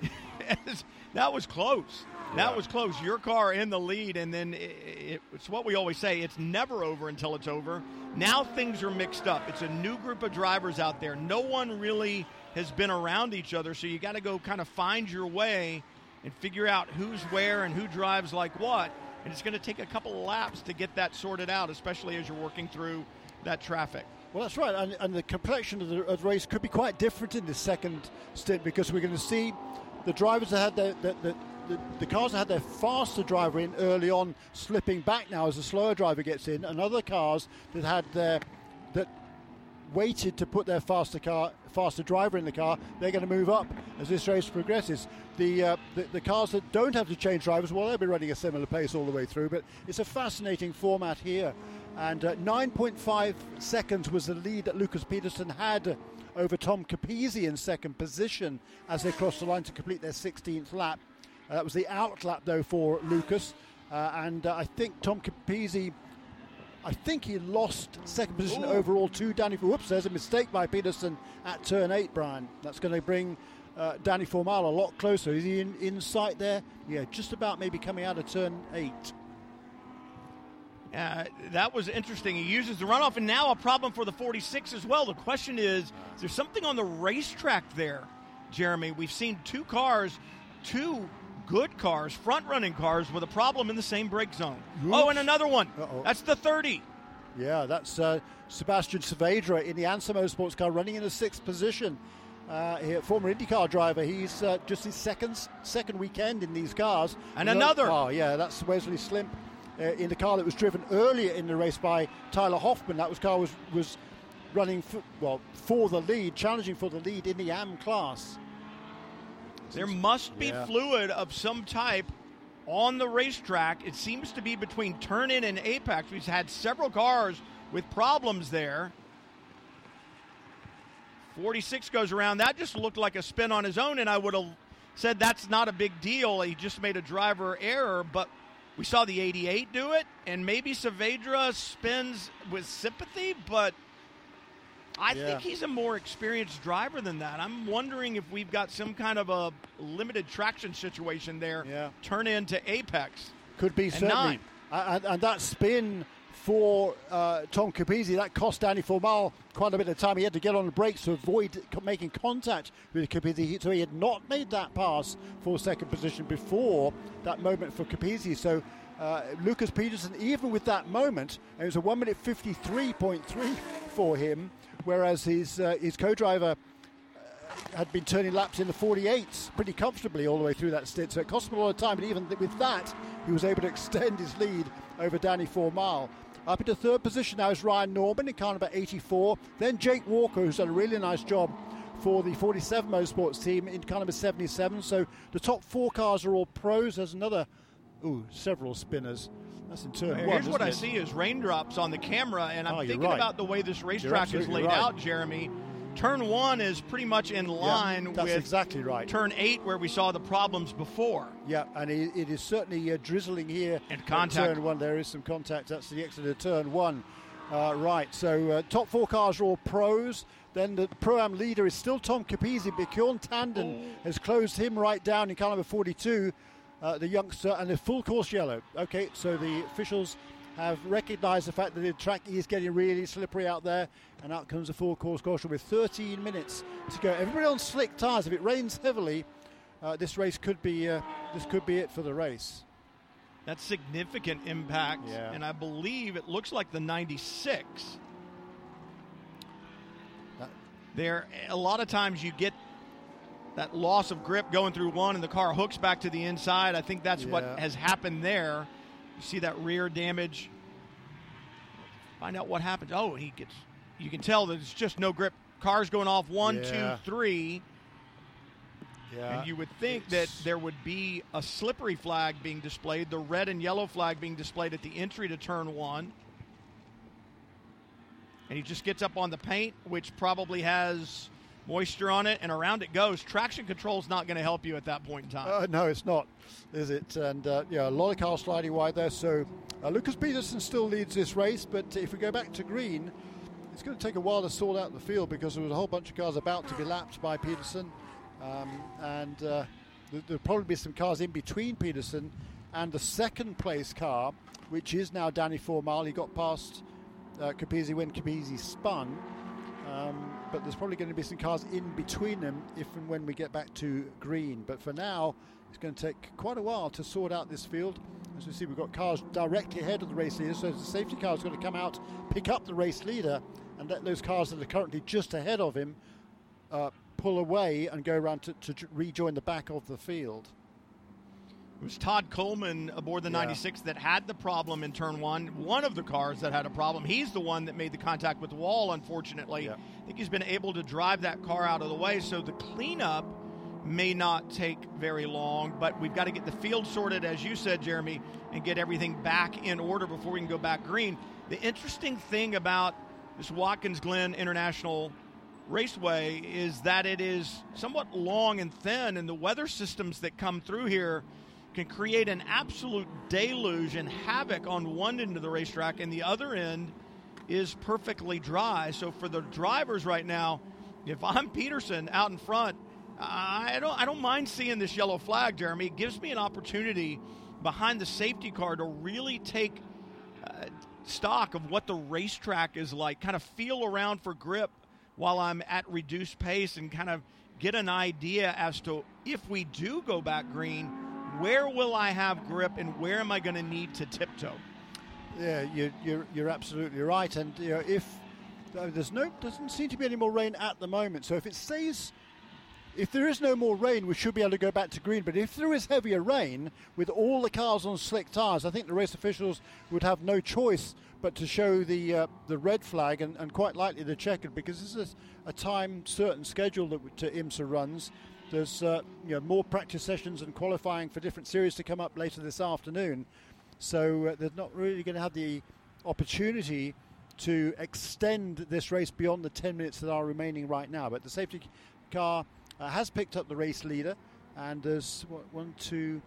that was close. That was close. Your car in the lead, and then it, it, it's what we always say it's never over until it's over. Now things are mixed up. It's a new group of drivers out there. No one really has been around each other, so you got to go kind of find your way and figure out who's where and who drives like what. And it's going to take a couple of laps to get that sorted out, especially as you're working through that traffic. Well, that's right, and, and the complexion of the, of the, race could be quite different in the second stint because we're going to see the drivers that had their, the, the, the, the, cars that had their faster driver in early on slipping back now as the slower driver gets in, and other cars that had their that waited to put their faster car faster driver in the car, they're going to move up as this race progresses. The, uh, the, the cars that don't have to change drivers, well, they'll be running a similar pace all the way through. But it's a fascinating format here, and uh, 9.5 seconds was the lead that Lucas Peterson had over Tom Capizzi in second position as they crossed the line to complete their 16th lap. Uh, that was the out lap, though, for Lucas. Uh, and uh, I think Tom Capizzi, I think he lost second position Ooh. overall to Danny. Whoops, there's a mistake by Peterson at turn eight, Brian. That's going to bring uh, Danny Formal a lot closer. Is he in, in sight there? Yeah, just about maybe coming out of turn eight. Uh, that was interesting. He uses the runoff, and now a problem for the 46 as well. The question is, is there something on the racetrack there, Jeremy? We've seen two cars, two good cars, front running cars, with a problem in the same brake zone. Oops. Oh, and another one. Uh-oh. That's the 30. Yeah, that's uh, Sebastian Saavedra in the Ansa Motorsports car running in the sixth position. uh, here, former IndyCar driver. He's uh, just his second second weekend in these cars. And another. Oh yeah, that's Wesley Slimp uh, in the car that was driven earlier in the race by Tyler Hoffman. That was car was was running for, well for the lead, challenging for the lead in the AM class. There must be Yeah. fluid of some type on the racetrack. It seems to be between turn in and apex. We've had several cars with problems there. 46 goes around. That just looked like a spin on his own, and I would have said that's not a big deal. He just made a driver error, but we saw the 88 do it, and maybe Saavedra spins with sympathy, but I Yeah. think he's a more experienced driver than that. I'm wondering if we've got some kind of a limited traction situation there. Yeah. Turn into apex. Could be certainly. And, and that spin for uh, Tom Capizzi, that cost Danny Formal quite a bit of time. He had to get on the brakes to avoid making contact with Capizzi. So he had not made that pass for second position before that moment for Capizzi. So uh, Lucas Peterson, even with that moment, it was a 1 minute 53.3 for him, whereas his, uh, his co driver had been turning laps in the 48s pretty comfortably all the way through that stint. So it cost him a lot of time, but even th- with that, he was able to extend his lead over Danny Formal. Up into third position now is Ryan Norman in car number 84. Then Jake Walker, who's done a really nice job for the 47 Motorsports team in car number 77. So the top four cars are all pros. There's another, ooh, several spinners. That's in turn. Here's what I it? see is raindrops on the camera, and I'm Oh, thinking right. about the way this racetrack is laid right. out, Jeremy. Turn one is pretty much in Yeah, line that's with exactly right. turn eight, where we saw the problems before. Yeah, and it, it is certainly uh, drizzling here. And contact. Turn one, there is some contact. That's the exit of turn one. Uh, right, so uh, top four cars are all pros. Then the pro am leader is still Tom Capizzi, but Bjorn Tanden has closed him right down in car number 42, uh, the youngster, and the full course yellow. Okay, so the officials have recognised the fact that the track is getting really slippery out there, and out comes a full course caution with 13 minutes to go. Everybody on slick tyres. If it rains heavily, uh, this race could be uh, this could be it for the race. That's significant impact, Yeah. and I believe it looks like the 96. That- There, a lot of times you get that loss of grip going through one, and the car hooks back to the inside. I think that's what has happened there. You see that rear damage. Find out what happens. Oh, he gets. You can tell that it's just no grip. Cars going off one, two, Yeah. three. Yeah, And you would think that there would be a slippery flag being displayed, the red and yellow flag being displayed at the entry to turn one. And he just gets up on the paint, which probably has moisture on it, and around it goes. Traction control is not going to help you at that point in time. Uh, no, it's not, is it? And uh, yeah, a lot of cars sliding wide there. So uh, Lucas Peterson still leads this race, but if we go back to green, it's going to take a while to sort out the field because there was a whole bunch of cars about to be lapped by Peterson, um, and uh, there- there'll probably be some cars in between Peterson and the second place car, which is now Danny Formal. He got past uh, Capizzi when Capizzi spun. Um, but there's probably going to be some cars in between them if and when we get back to green. But for now, it's going to take quite a while to sort out this field. As we see, we've got cars directly ahead of the race leader, so the safety car is going to come out, pick up the race leader, and let those cars that are currently just ahead of him uh, pull away and go around to, to rejoin the back of the field. It was Todd Coleman aboard the Yeah. 96 that had the problem in turn one. One of the cars that had a problem. He's the one that made the contact with the wall, unfortunately. Yeah. I think he's been able to drive that car out of the way, so the cleanup may not take very long, but we've got to get the field sorted, as you said, Jeremy, and get everything back in order before we can go back green. The interesting thing about this Watkins Glen International Raceway is that it is somewhat long and thin, and the weather systems that come through here can create an absolute deluge and havoc on one end of the racetrack, and the other end is perfectly dry. So for the drivers right now, if I'm Peterson out in front, I don't I don't mind seeing this yellow flag, Jeremy. It gives me an opportunity behind the safety car to really take uh, stock of what the racetrack is like, kind of feel around for grip while I'm at reduced pace and kind of get an idea as to if we do go back green, where will I have grip and where am I going to need to tiptoe? Yeah, you, you're you're absolutely right. And you know, if there's no doesn't seem to be any more rain at the moment, so if it stays if there is no more rain, we should be able to go back to green. But if there is heavier rain, with all the cars on slick tyres, I think the race officials would have no choice but to show the uh, the red flag and, and, quite likely the checkered because this is a time certain schedule that to IMSA runs. There's uh, you know, more practice sessions and qualifying for different series to come up later this afternoon. So uh, they're not really going to have the opportunity to extend this race beyond the 10 minutes that are remaining right now. But the safety car uh, has picked up the race leader, and there's what, one, two,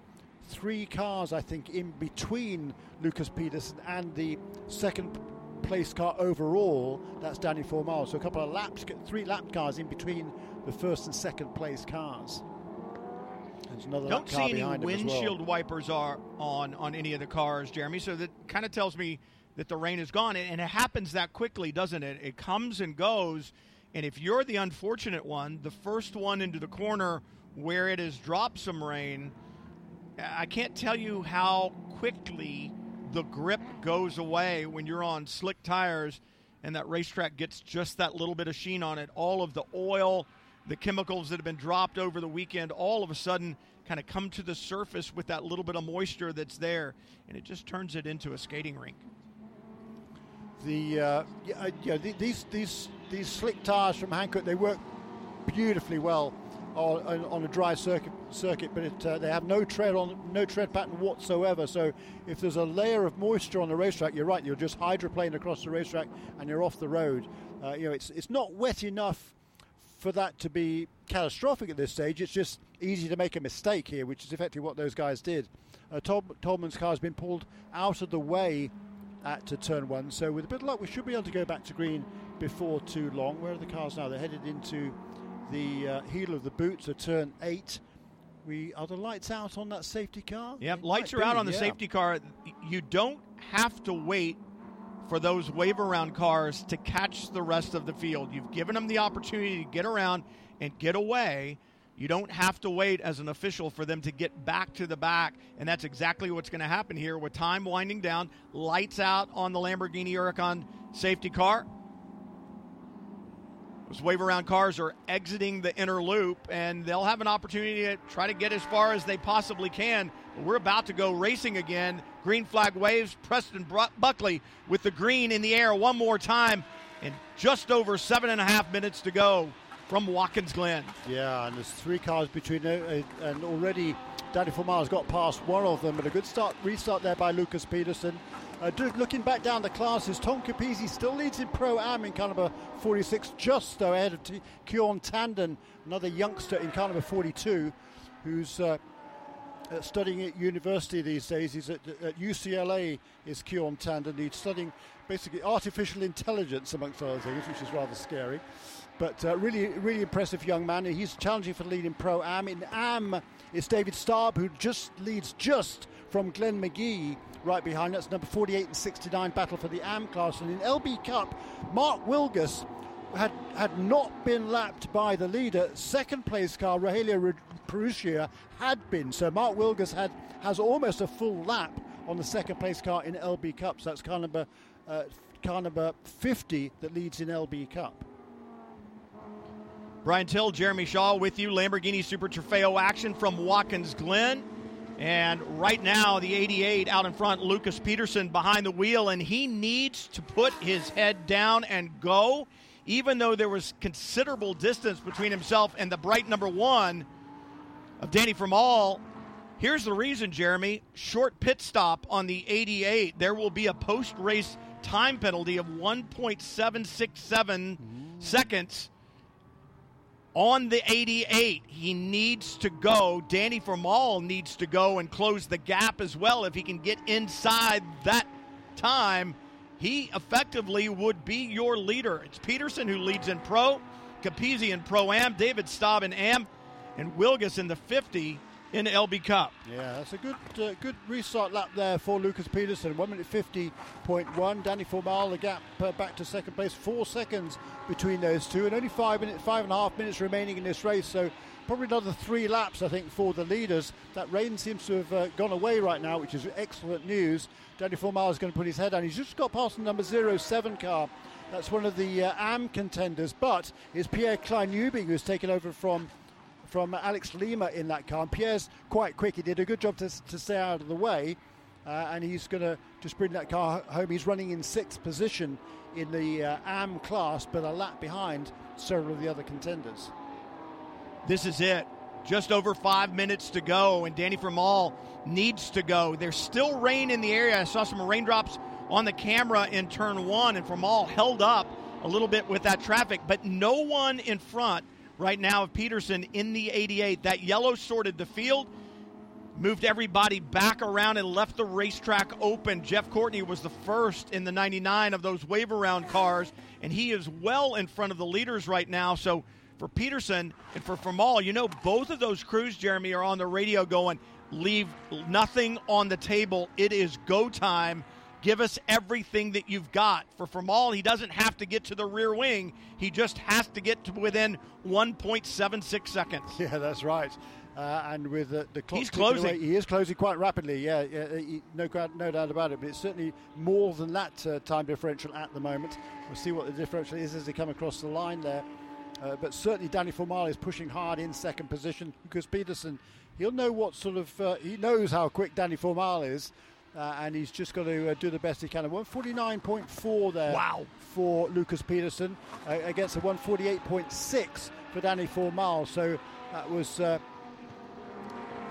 three cars, I think, in between Lucas Peterson and the second place car overall. That's Danny Formal. So a couple of laps, three lap cars in between the first and second place cars. Don't see any windshield well. wipers are on on any of the cars, Jeremy. So that kind of tells me that the rain is gone, and it happens that quickly, doesn't it? It comes and goes, and if you're the unfortunate one, the first one into the corner where it has dropped some rain, I can't tell you how quickly the grip goes away when you're on slick tires and that racetrack gets just that little bit of sheen on it. All of the oil, the chemicals that have been dropped over the weekend, all of a sudden kind of come to the surface with that little bit of moisture that's there, and it just turns it into a skating rink the uh, yeah, yeah, these these these slick tires from Hankook they work beautifully well on, on a dry circuit circuit, but it, uh, they have no tread on no tread pattern whatsoever. So if there's a layer of moisture on the racetrack, you're right, you're just hydroplane across the racetrack and you're off the road. Uh, you know, it's it's not wet enough for that to be catastrophic at this stage. It's just easy to make a mistake here, which is effectively what those guys did. Uh, Tom, Tolman's car has been pulled out of the way at uh, turn one. So with a bit of luck, we should be able to go back to green before too long. Where are the cars now? They're headed into the uh, heel of the boot, so turn eight. We are the lights out on that safety car. Yep, lights are be, out on the yeah. safety car. You don't have to wait for those wave around cars to catch the rest of the field. You've given them the opportunity to get around and get away. You don't have to wait as an official for them to get back to the back, and that's exactly what's going to happen here with time winding down. Lights out on the Lamborghini Huracan safety car. Those wave around cars are exiting the inner loop, and they'll have an opportunity to try to get as far as they possibly can. We're about to go racing again. Green flag waves. Preston Buckley with the green in the air one more time, and just over seven and a half minutes to go from Watkins Glen. Yeah, and there's three cars between, uh, and already Danny Formal's got past one of them, but a good start, restart there by Lucas Peterson. Uh, looking back down the classes, Tom Capizzi still leads in Pro Am in car number 46, just though ahead of T- Tanden, another youngster in car number 42, who's uh, uh, studying at university these days. He's at, at UCLA, is Bjorn Tanden. He's studying basically artificial intelligence, amongst other things, which is rather scary. But uh, really, really impressive young man. He's challenging for the lead in Pro Am. In Am, it's David Starb, who just leads just from Glenn McGee right behind. That's number 48 and 69 battle for the Am class. And in LB Cup, Mark Wilgus had, had not been lapped by the leader. Second place car, Rogelio Perugia, had been. So Mark Wilgus had, has almost a full lap on the second place car in LB Cup. So that's car number, uh, car number 50 that leads in LB Cup. Brian Till, Jeremy Shaw with you. Lamborghini Super Trofeo action from Watkins Glen. And right now, the 88 out in front, Lucas Peterson behind the wheel, and he needs to put his head down and go, even though there was considerable distance between himself and the bright number one of Danny Formal. Here's the reason, Jeremy. Short pit stop on the 88. There will be a post race time penalty of 1.767 mm. seconds on the 88. He needs to go. Danny Formal needs to go and close the gap as well. If he can get inside that time, he effectively would be your leader. It's Peterson who leads in pro, Capizzi in pro am, David Staub in am, and Wilgus in the 50 in the LB Cup. Yeah, that's a good uh, good restart lap there for Lucas Peterson. One minute fifty point one. Danny Formal the gap uh, back to second place. Four seconds between those two, and only five minutes, five and a half minutes remaining in this race. So probably another three laps, I think, for the leaders. That rain seems to have uh, gone away right now, which is excellent news. Danny Formal is going to put his head down. He's just got past the number 07 car. That's one of the uh, AM contenders, but it's Pierre Klein-Ubing who's taken over from from Alex Lima in that car. And Pierre's quite quick. He did a good job to, to stay out of the way. Uh, and he's going to just bring that car home. He's running in sixth position in the uh, AM class, but a lap behind several of the other contenders. This is it. Just over five minutes to go, and Danny Formal needs to go. There's still rain in the area. I saw some raindrops on the camera in turn one, and Formal held up a little bit with that traffic, but no one in front right now of Peterson in the 88. That yellow sorted the field moved everybody back around and left the racetrack open. Jeff Courtney was the first in the 99 of those wave around cars, and he is well in front of the leaders right now. So for Peterson and for Formal, you know, both of those crews, Jeremy, are on the radio going, leave nothing on the table. It is go time. Give us everything that you've got. For Formal, he doesn't have to get to the rear wing. He just has to get to within 1.76 seconds. Yeah, that's right. Uh, and with the, the clock he's closing. Away, he is closing quite rapidly. Yeah, yeah he, no, no doubt about it. But it's certainly more than that uh, time differential at the moment. We'll see what the differential is as they come across the line there. Uh, but certainly Danny Formal is pushing hard in second position because Peterson, he'll know what sort of uh, he knows how quick Danny Formal is. Uh, and he's just got to uh, do the best he can. 149.4 there wow. for Lucas Peterson against a 148.6 for Danny Formal. So that was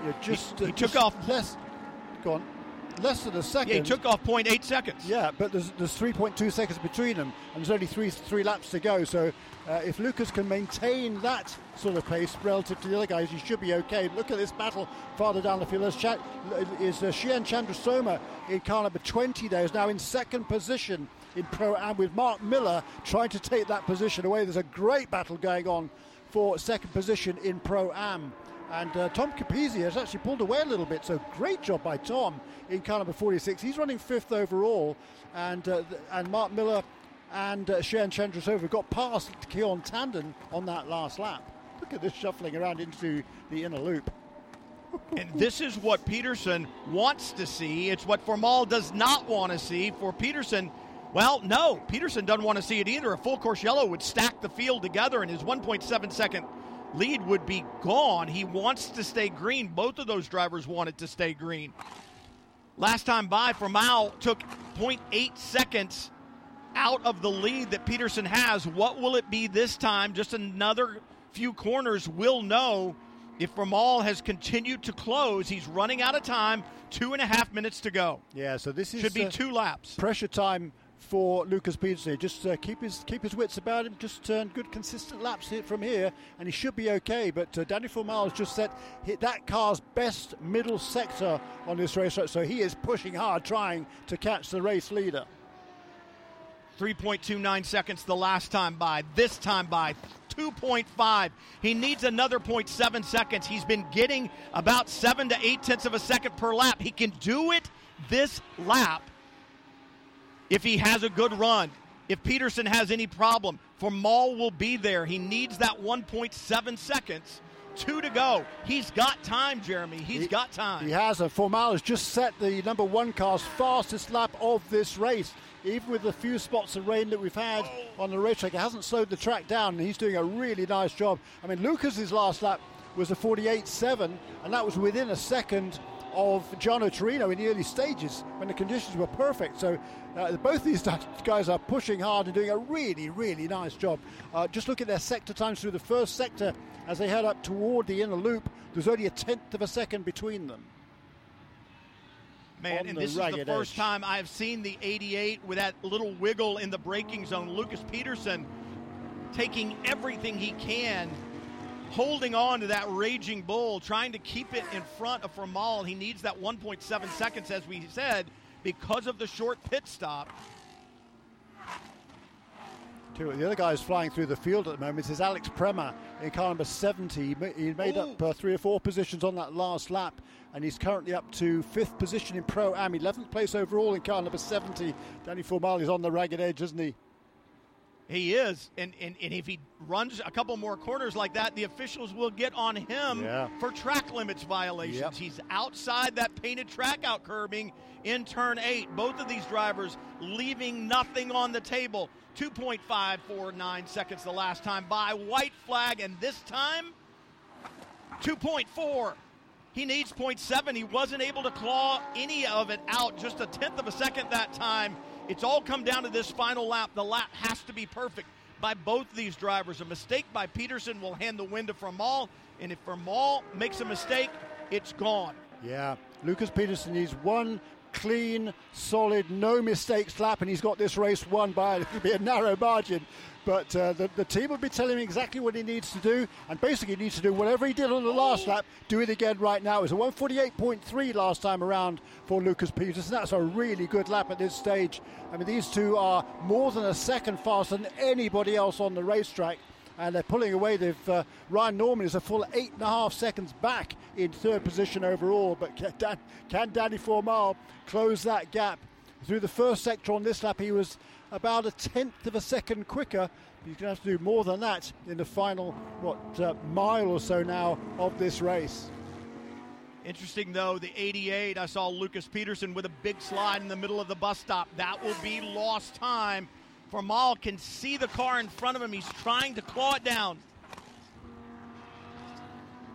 you just he, he uh, just took off less. Go on. Less than a second. Yeah, he took off 0.8 seconds. Yeah, but there's, there's 3.2 seconds between them, and there's only three three laps to go. So uh, if Lucas can maintain that sort of pace relative to the other guys, he should be okay. Look at this battle farther down the field. Ch- is uh, Shian Chandrasoma in car number 20 there, is now in second position in Pro Am with Mark Miller trying to take that position away. There's a great battle going on for second position in Pro Am. And uh, Tom Capizzi has actually pulled away a little bit, so great job by Tom in car number 46. He's running fifth overall, and uh, and Mark Miller and uh, Sharon Chandrasoma got past Keon Tanden on that last lap. Look at this shuffling around into the inner loop. and this is what Peterson wants to see. It's what Formal does not want to see. For Peterson, well, no, Peterson doesn't want to see it either. A full course yellow would stack the field together, and his 1.7 second lead would be gone. He wants to stay green. Both of those drivers wanted to stay green. Last time by, Formal took 0.8 seconds out of the lead that Peterson has. What will it be this time? Just another few corners will know if Formal has continued to close. He's running out of time. Two and a half minutes to go. Yeah, so this is should be uh, two laps. Pressure time for Lucas Peterson. Just uh, keep his keep his wits about him. Just turn good consistent laps here from here, and he should be okay. But uh, Danny Formal has just set hit that car's best middle sector on this race, so he is pushing hard, trying to catch the race leader. 3.29 seconds the last time by. This time by 2.5. He needs another 0.7 seconds. He's been getting about seven to eight tenths of a second per lap. He can do it this lap if he has a good run, if Peterson has any problem, Formal will be there. He needs that 1.7 seconds. Two to go. He's got time, Jeremy. He's he, got time. He has. And Formal has just set the number one car's fastest lap of this race. Even with the few spots of rain that we've had on the racetrack, it hasn't slowed the track down. And he's doing a really nice job. I mean, Lucas's last lap was a 48.7, and that was within a second of Giano Torino in the early stages when the conditions were perfect. So uh, both these guys are pushing hard and doing a really, really nice job. Uh, just look at their sector times through the first sector as they head up toward the inner loop. There's only a tenth of a second between them. Man, and this is the first edge. time I've seen the 88 with that little wiggle in the braking zone. Lucas Peterson taking everything he can holding on to that raging bull, trying to keep it in front of Formal. He needs that 1.7 seconds, as we said, because of the short pit stop. The other guy who's flying through the field at the moment is Alex Prema in car number 70. He made Ooh. up uh, three or four positions on that last lap, and he's currently up to fifth position in Pro Am, 11th place overall in car number 70. Danny Formal is on the ragged edge, isn't he? He is. And, and, and if he runs a couple more corners like that, the officials will get on him yeah. for track limits violations. Yep. He's outside that painted track out curbing in turn eight. Both of these drivers leaving nothing on the table. 2.549 seconds the last time by. White flag, and this time 2.4. He needs 0.7. He wasn't able to claw any of it out, just a tenth of a second that time. It's all come down to this final lap. The lap has to be perfect by both these drivers. A mistake by Peterson will hand the win to Formal, and if Formal makes a mistake, it's gone. Yeah, Lucas Peterson needs one clean, solid, no mistakes lap, and he's got this race won by a, a narrow margin. But uh, the, the team will be telling him exactly what he needs to do, and basically he needs to do whatever he did on the last lap, do it again right now. It was a 148.3 last time around for Lucas Peterson. That's a really good lap at this stage. I mean, these two are more than a second faster than anybody else on the racetrack and they're pulling away. They've uh, Ryan Norman is a full eight and a half seconds back in third position overall. But can, Dan, can Danny Formal close that gap? Through the first sector on this lap, he was about a tenth of a second quicker. He's going to have to do more than that in the final, what, uh, mile or so now of this race. Interesting, though, the 88, I saw Lucas Peterson with a big slide in the middle of the bus stop. That will be lost time Formal can see the car in front of him. He's trying to claw it down.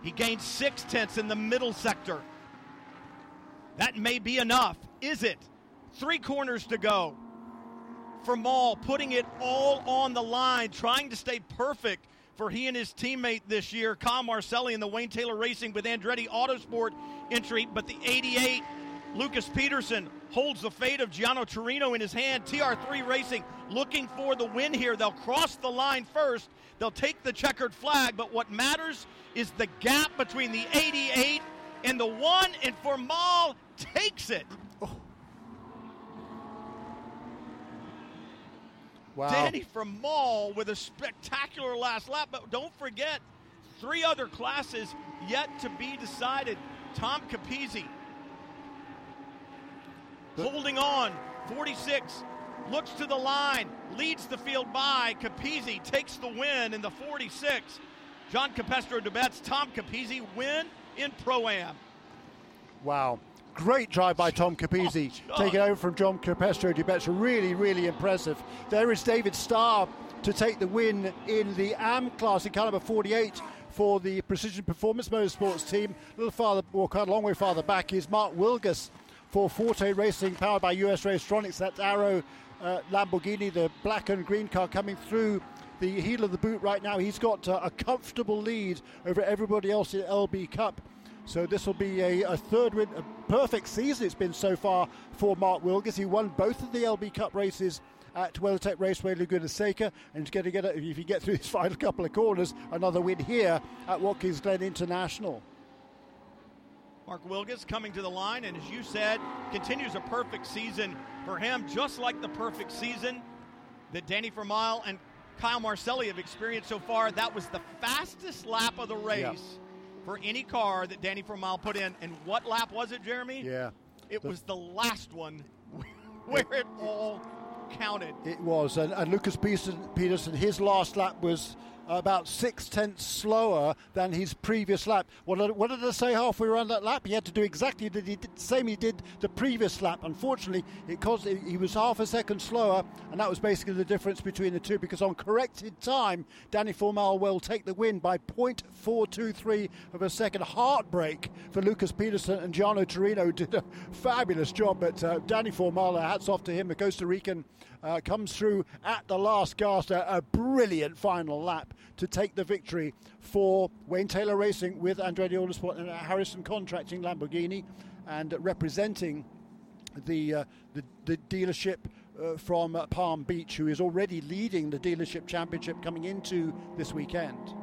He gained six tenths in the middle sector. That may be enough. Is it? Three corners to go. For Formal putting it all on the line, trying to stay perfect for he and his teammate this year, Kyle Marcelli in the Wayne Taylor Racing with Andretti Autosport entry. But the 88 Lucas Peterson holds the fate of Giano Torino in his hand. TR3 Racing looking for the win here. They'll cross the line first. They'll take the checkered flag, but what matters is the gap between the 88 and the one, and Formal takes it. Oh. Wow. Danny Formal with a spectacular last lap, but don't forget, three other classes yet to be decided. Tom Capizzi, holding on. 46 looks to the line, leads the field by. Capizzi takes the win in the 46. John Capestro Dubets, Tom Capizzi win in Pro Am. Wow. Great drive by Tom Capizzi, oh, taking over from John Capestro Dubets. Really, really impressive. There is David Starr to take the win in the AM class in car number 48 for the Precision Performance Motorsports team. A little farther, well, quite a long way farther back is Mark Wilgus for Forte Racing, powered by US Racetronics. That's Arrow uh, Lamborghini, the black and green car coming through the heel of the boot right now. He's got uh, a comfortable lead over everybody else in LB Cup. So this will be a, a, third win, a perfect season it's been so far for Mark Wilgus. He won both of the LB Cup races at WeatherTech Raceway Laguna Seca, and he's going to get a, if you get through his final couple of corners, another win here at Watkins Glen International. Mark Wilgus coming to the line, and as you said, continues a perfect season for him, just like the perfect season that Danny Formal and Kyle Marcelli have experienced so far. That was the fastest lap of the race for any car that Danny Formal put in. And what lap was it, Jeremy? Yeah. It the, was the last one where it all counted. It was. And, and Lucas Peterson, Peterson, his last lap was about six tenths slower than his previous lap. What did, what did I say halfway around that lap? He had to do exactly the same he did the previous lap. Unfortunately, it caused he was half a second slower, and that was basically the difference between the two. Because on corrected time, Danny Formal will take the win by 0.423 of a second. Heartbreak for Lucas Peterson and Giano Torino did a fabulous job, but uh, Danny Formal, hats off to him, the Costa Rican uh, comes through at the last gasp, a, a, brilliant final lap to take the victory for Wayne Taylor Racing with Andretti Autosport and Harrison Contracting Lamborghini, and representing the uh, the, the, dealership uh, from Palm Beach, who is already leading the dealership championship coming into this weekend.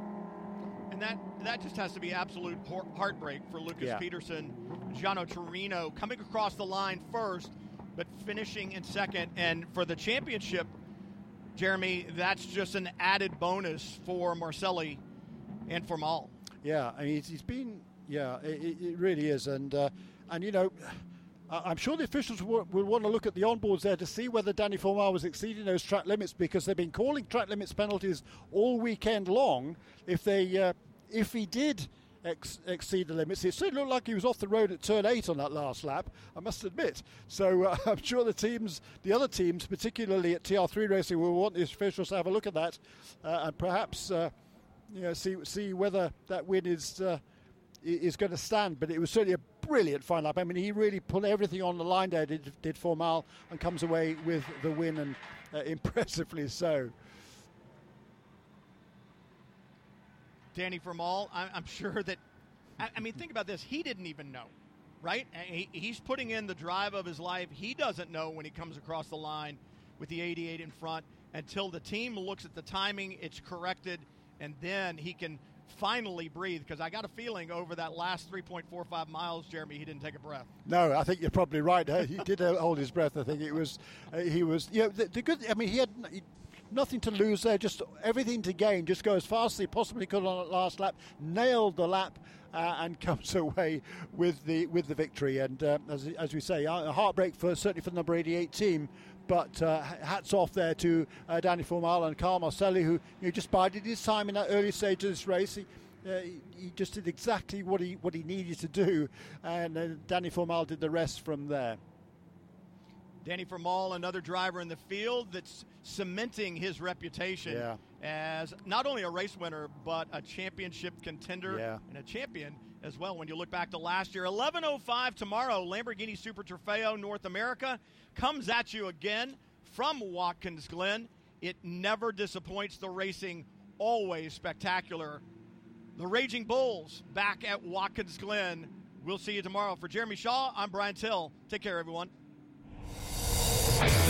And that that just has to be absolute heartbreak for Lucas yeah. Peterson, Giano Torino coming across the line first but finishing in second. And for the championship, Jeremy, that's just an added bonus for Marcelli and for Mal. Yeah, I mean, he's been, yeah, it, it really is. And, uh, and you know, I'm sure the officials will, will, want to look at the onboards there to see whether Danny Formal was exceeding those track limits because they've been calling track limits penalties all weekend long. If they, uh, if he did ex- exceed the limits. It certainly looked like he was off the road at turn eight on that last lap, I must admit. So uh, I'm sure the teams, the other teams, particularly at TR3 Racing, will want the officials to have a look at that uh, and perhaps uh, you know, see see whether that win is uh, is going to stand. But it was certainly a brilliant final lap. I mean, he really put everything on the line there, did, did Formal, and comes away with the win, and uh, impressively so. Danny Formal, I'm sure that, I mean, think about this. He didn't even know, right? He's putting in the drive of his life. He doesn't know when he comes across the line with the 88 in front until the team looks at the timing, it's corrected, and then he can finally breathe because I got a feeling over that last 3.45 miles, Jeremy, he didn't take a breath. No, I think you're probably right. he did hold his breath. I think it was uh, he was. You know, the, the, good. I mean, he had. Nothing to lose there, just everything to gain. Just go as fast as he possibly could on that last lap, nailed the lap, uh, and comes away with the with the victory. And uh, as, as we say, a heartbreak for certainly for the number 88 team. But uh, hats off there to uh, Danny Formal and Kyle Marcelli, who you know, just bided his time in that early stage of this race. He, uh, he, just did exactly what he what he needed to do, and uh, Danny Formal did the rest from there. Danny Formal, another driver in the field that's cementing his reputation yeah. as not only a race winner but a championship contender yeah. and a champion as well. When you look back to last year, 11:05 tomorrow, Lamborghini Super Trofeo North America comes at you again from Watkins Glen. It never disappoints. The racing always spectacular. The Raging Bulls back at Watkins Glen. We'll see you tomorrow. For Jeremy Shaw, I'm Brian Till. Take care, everyone.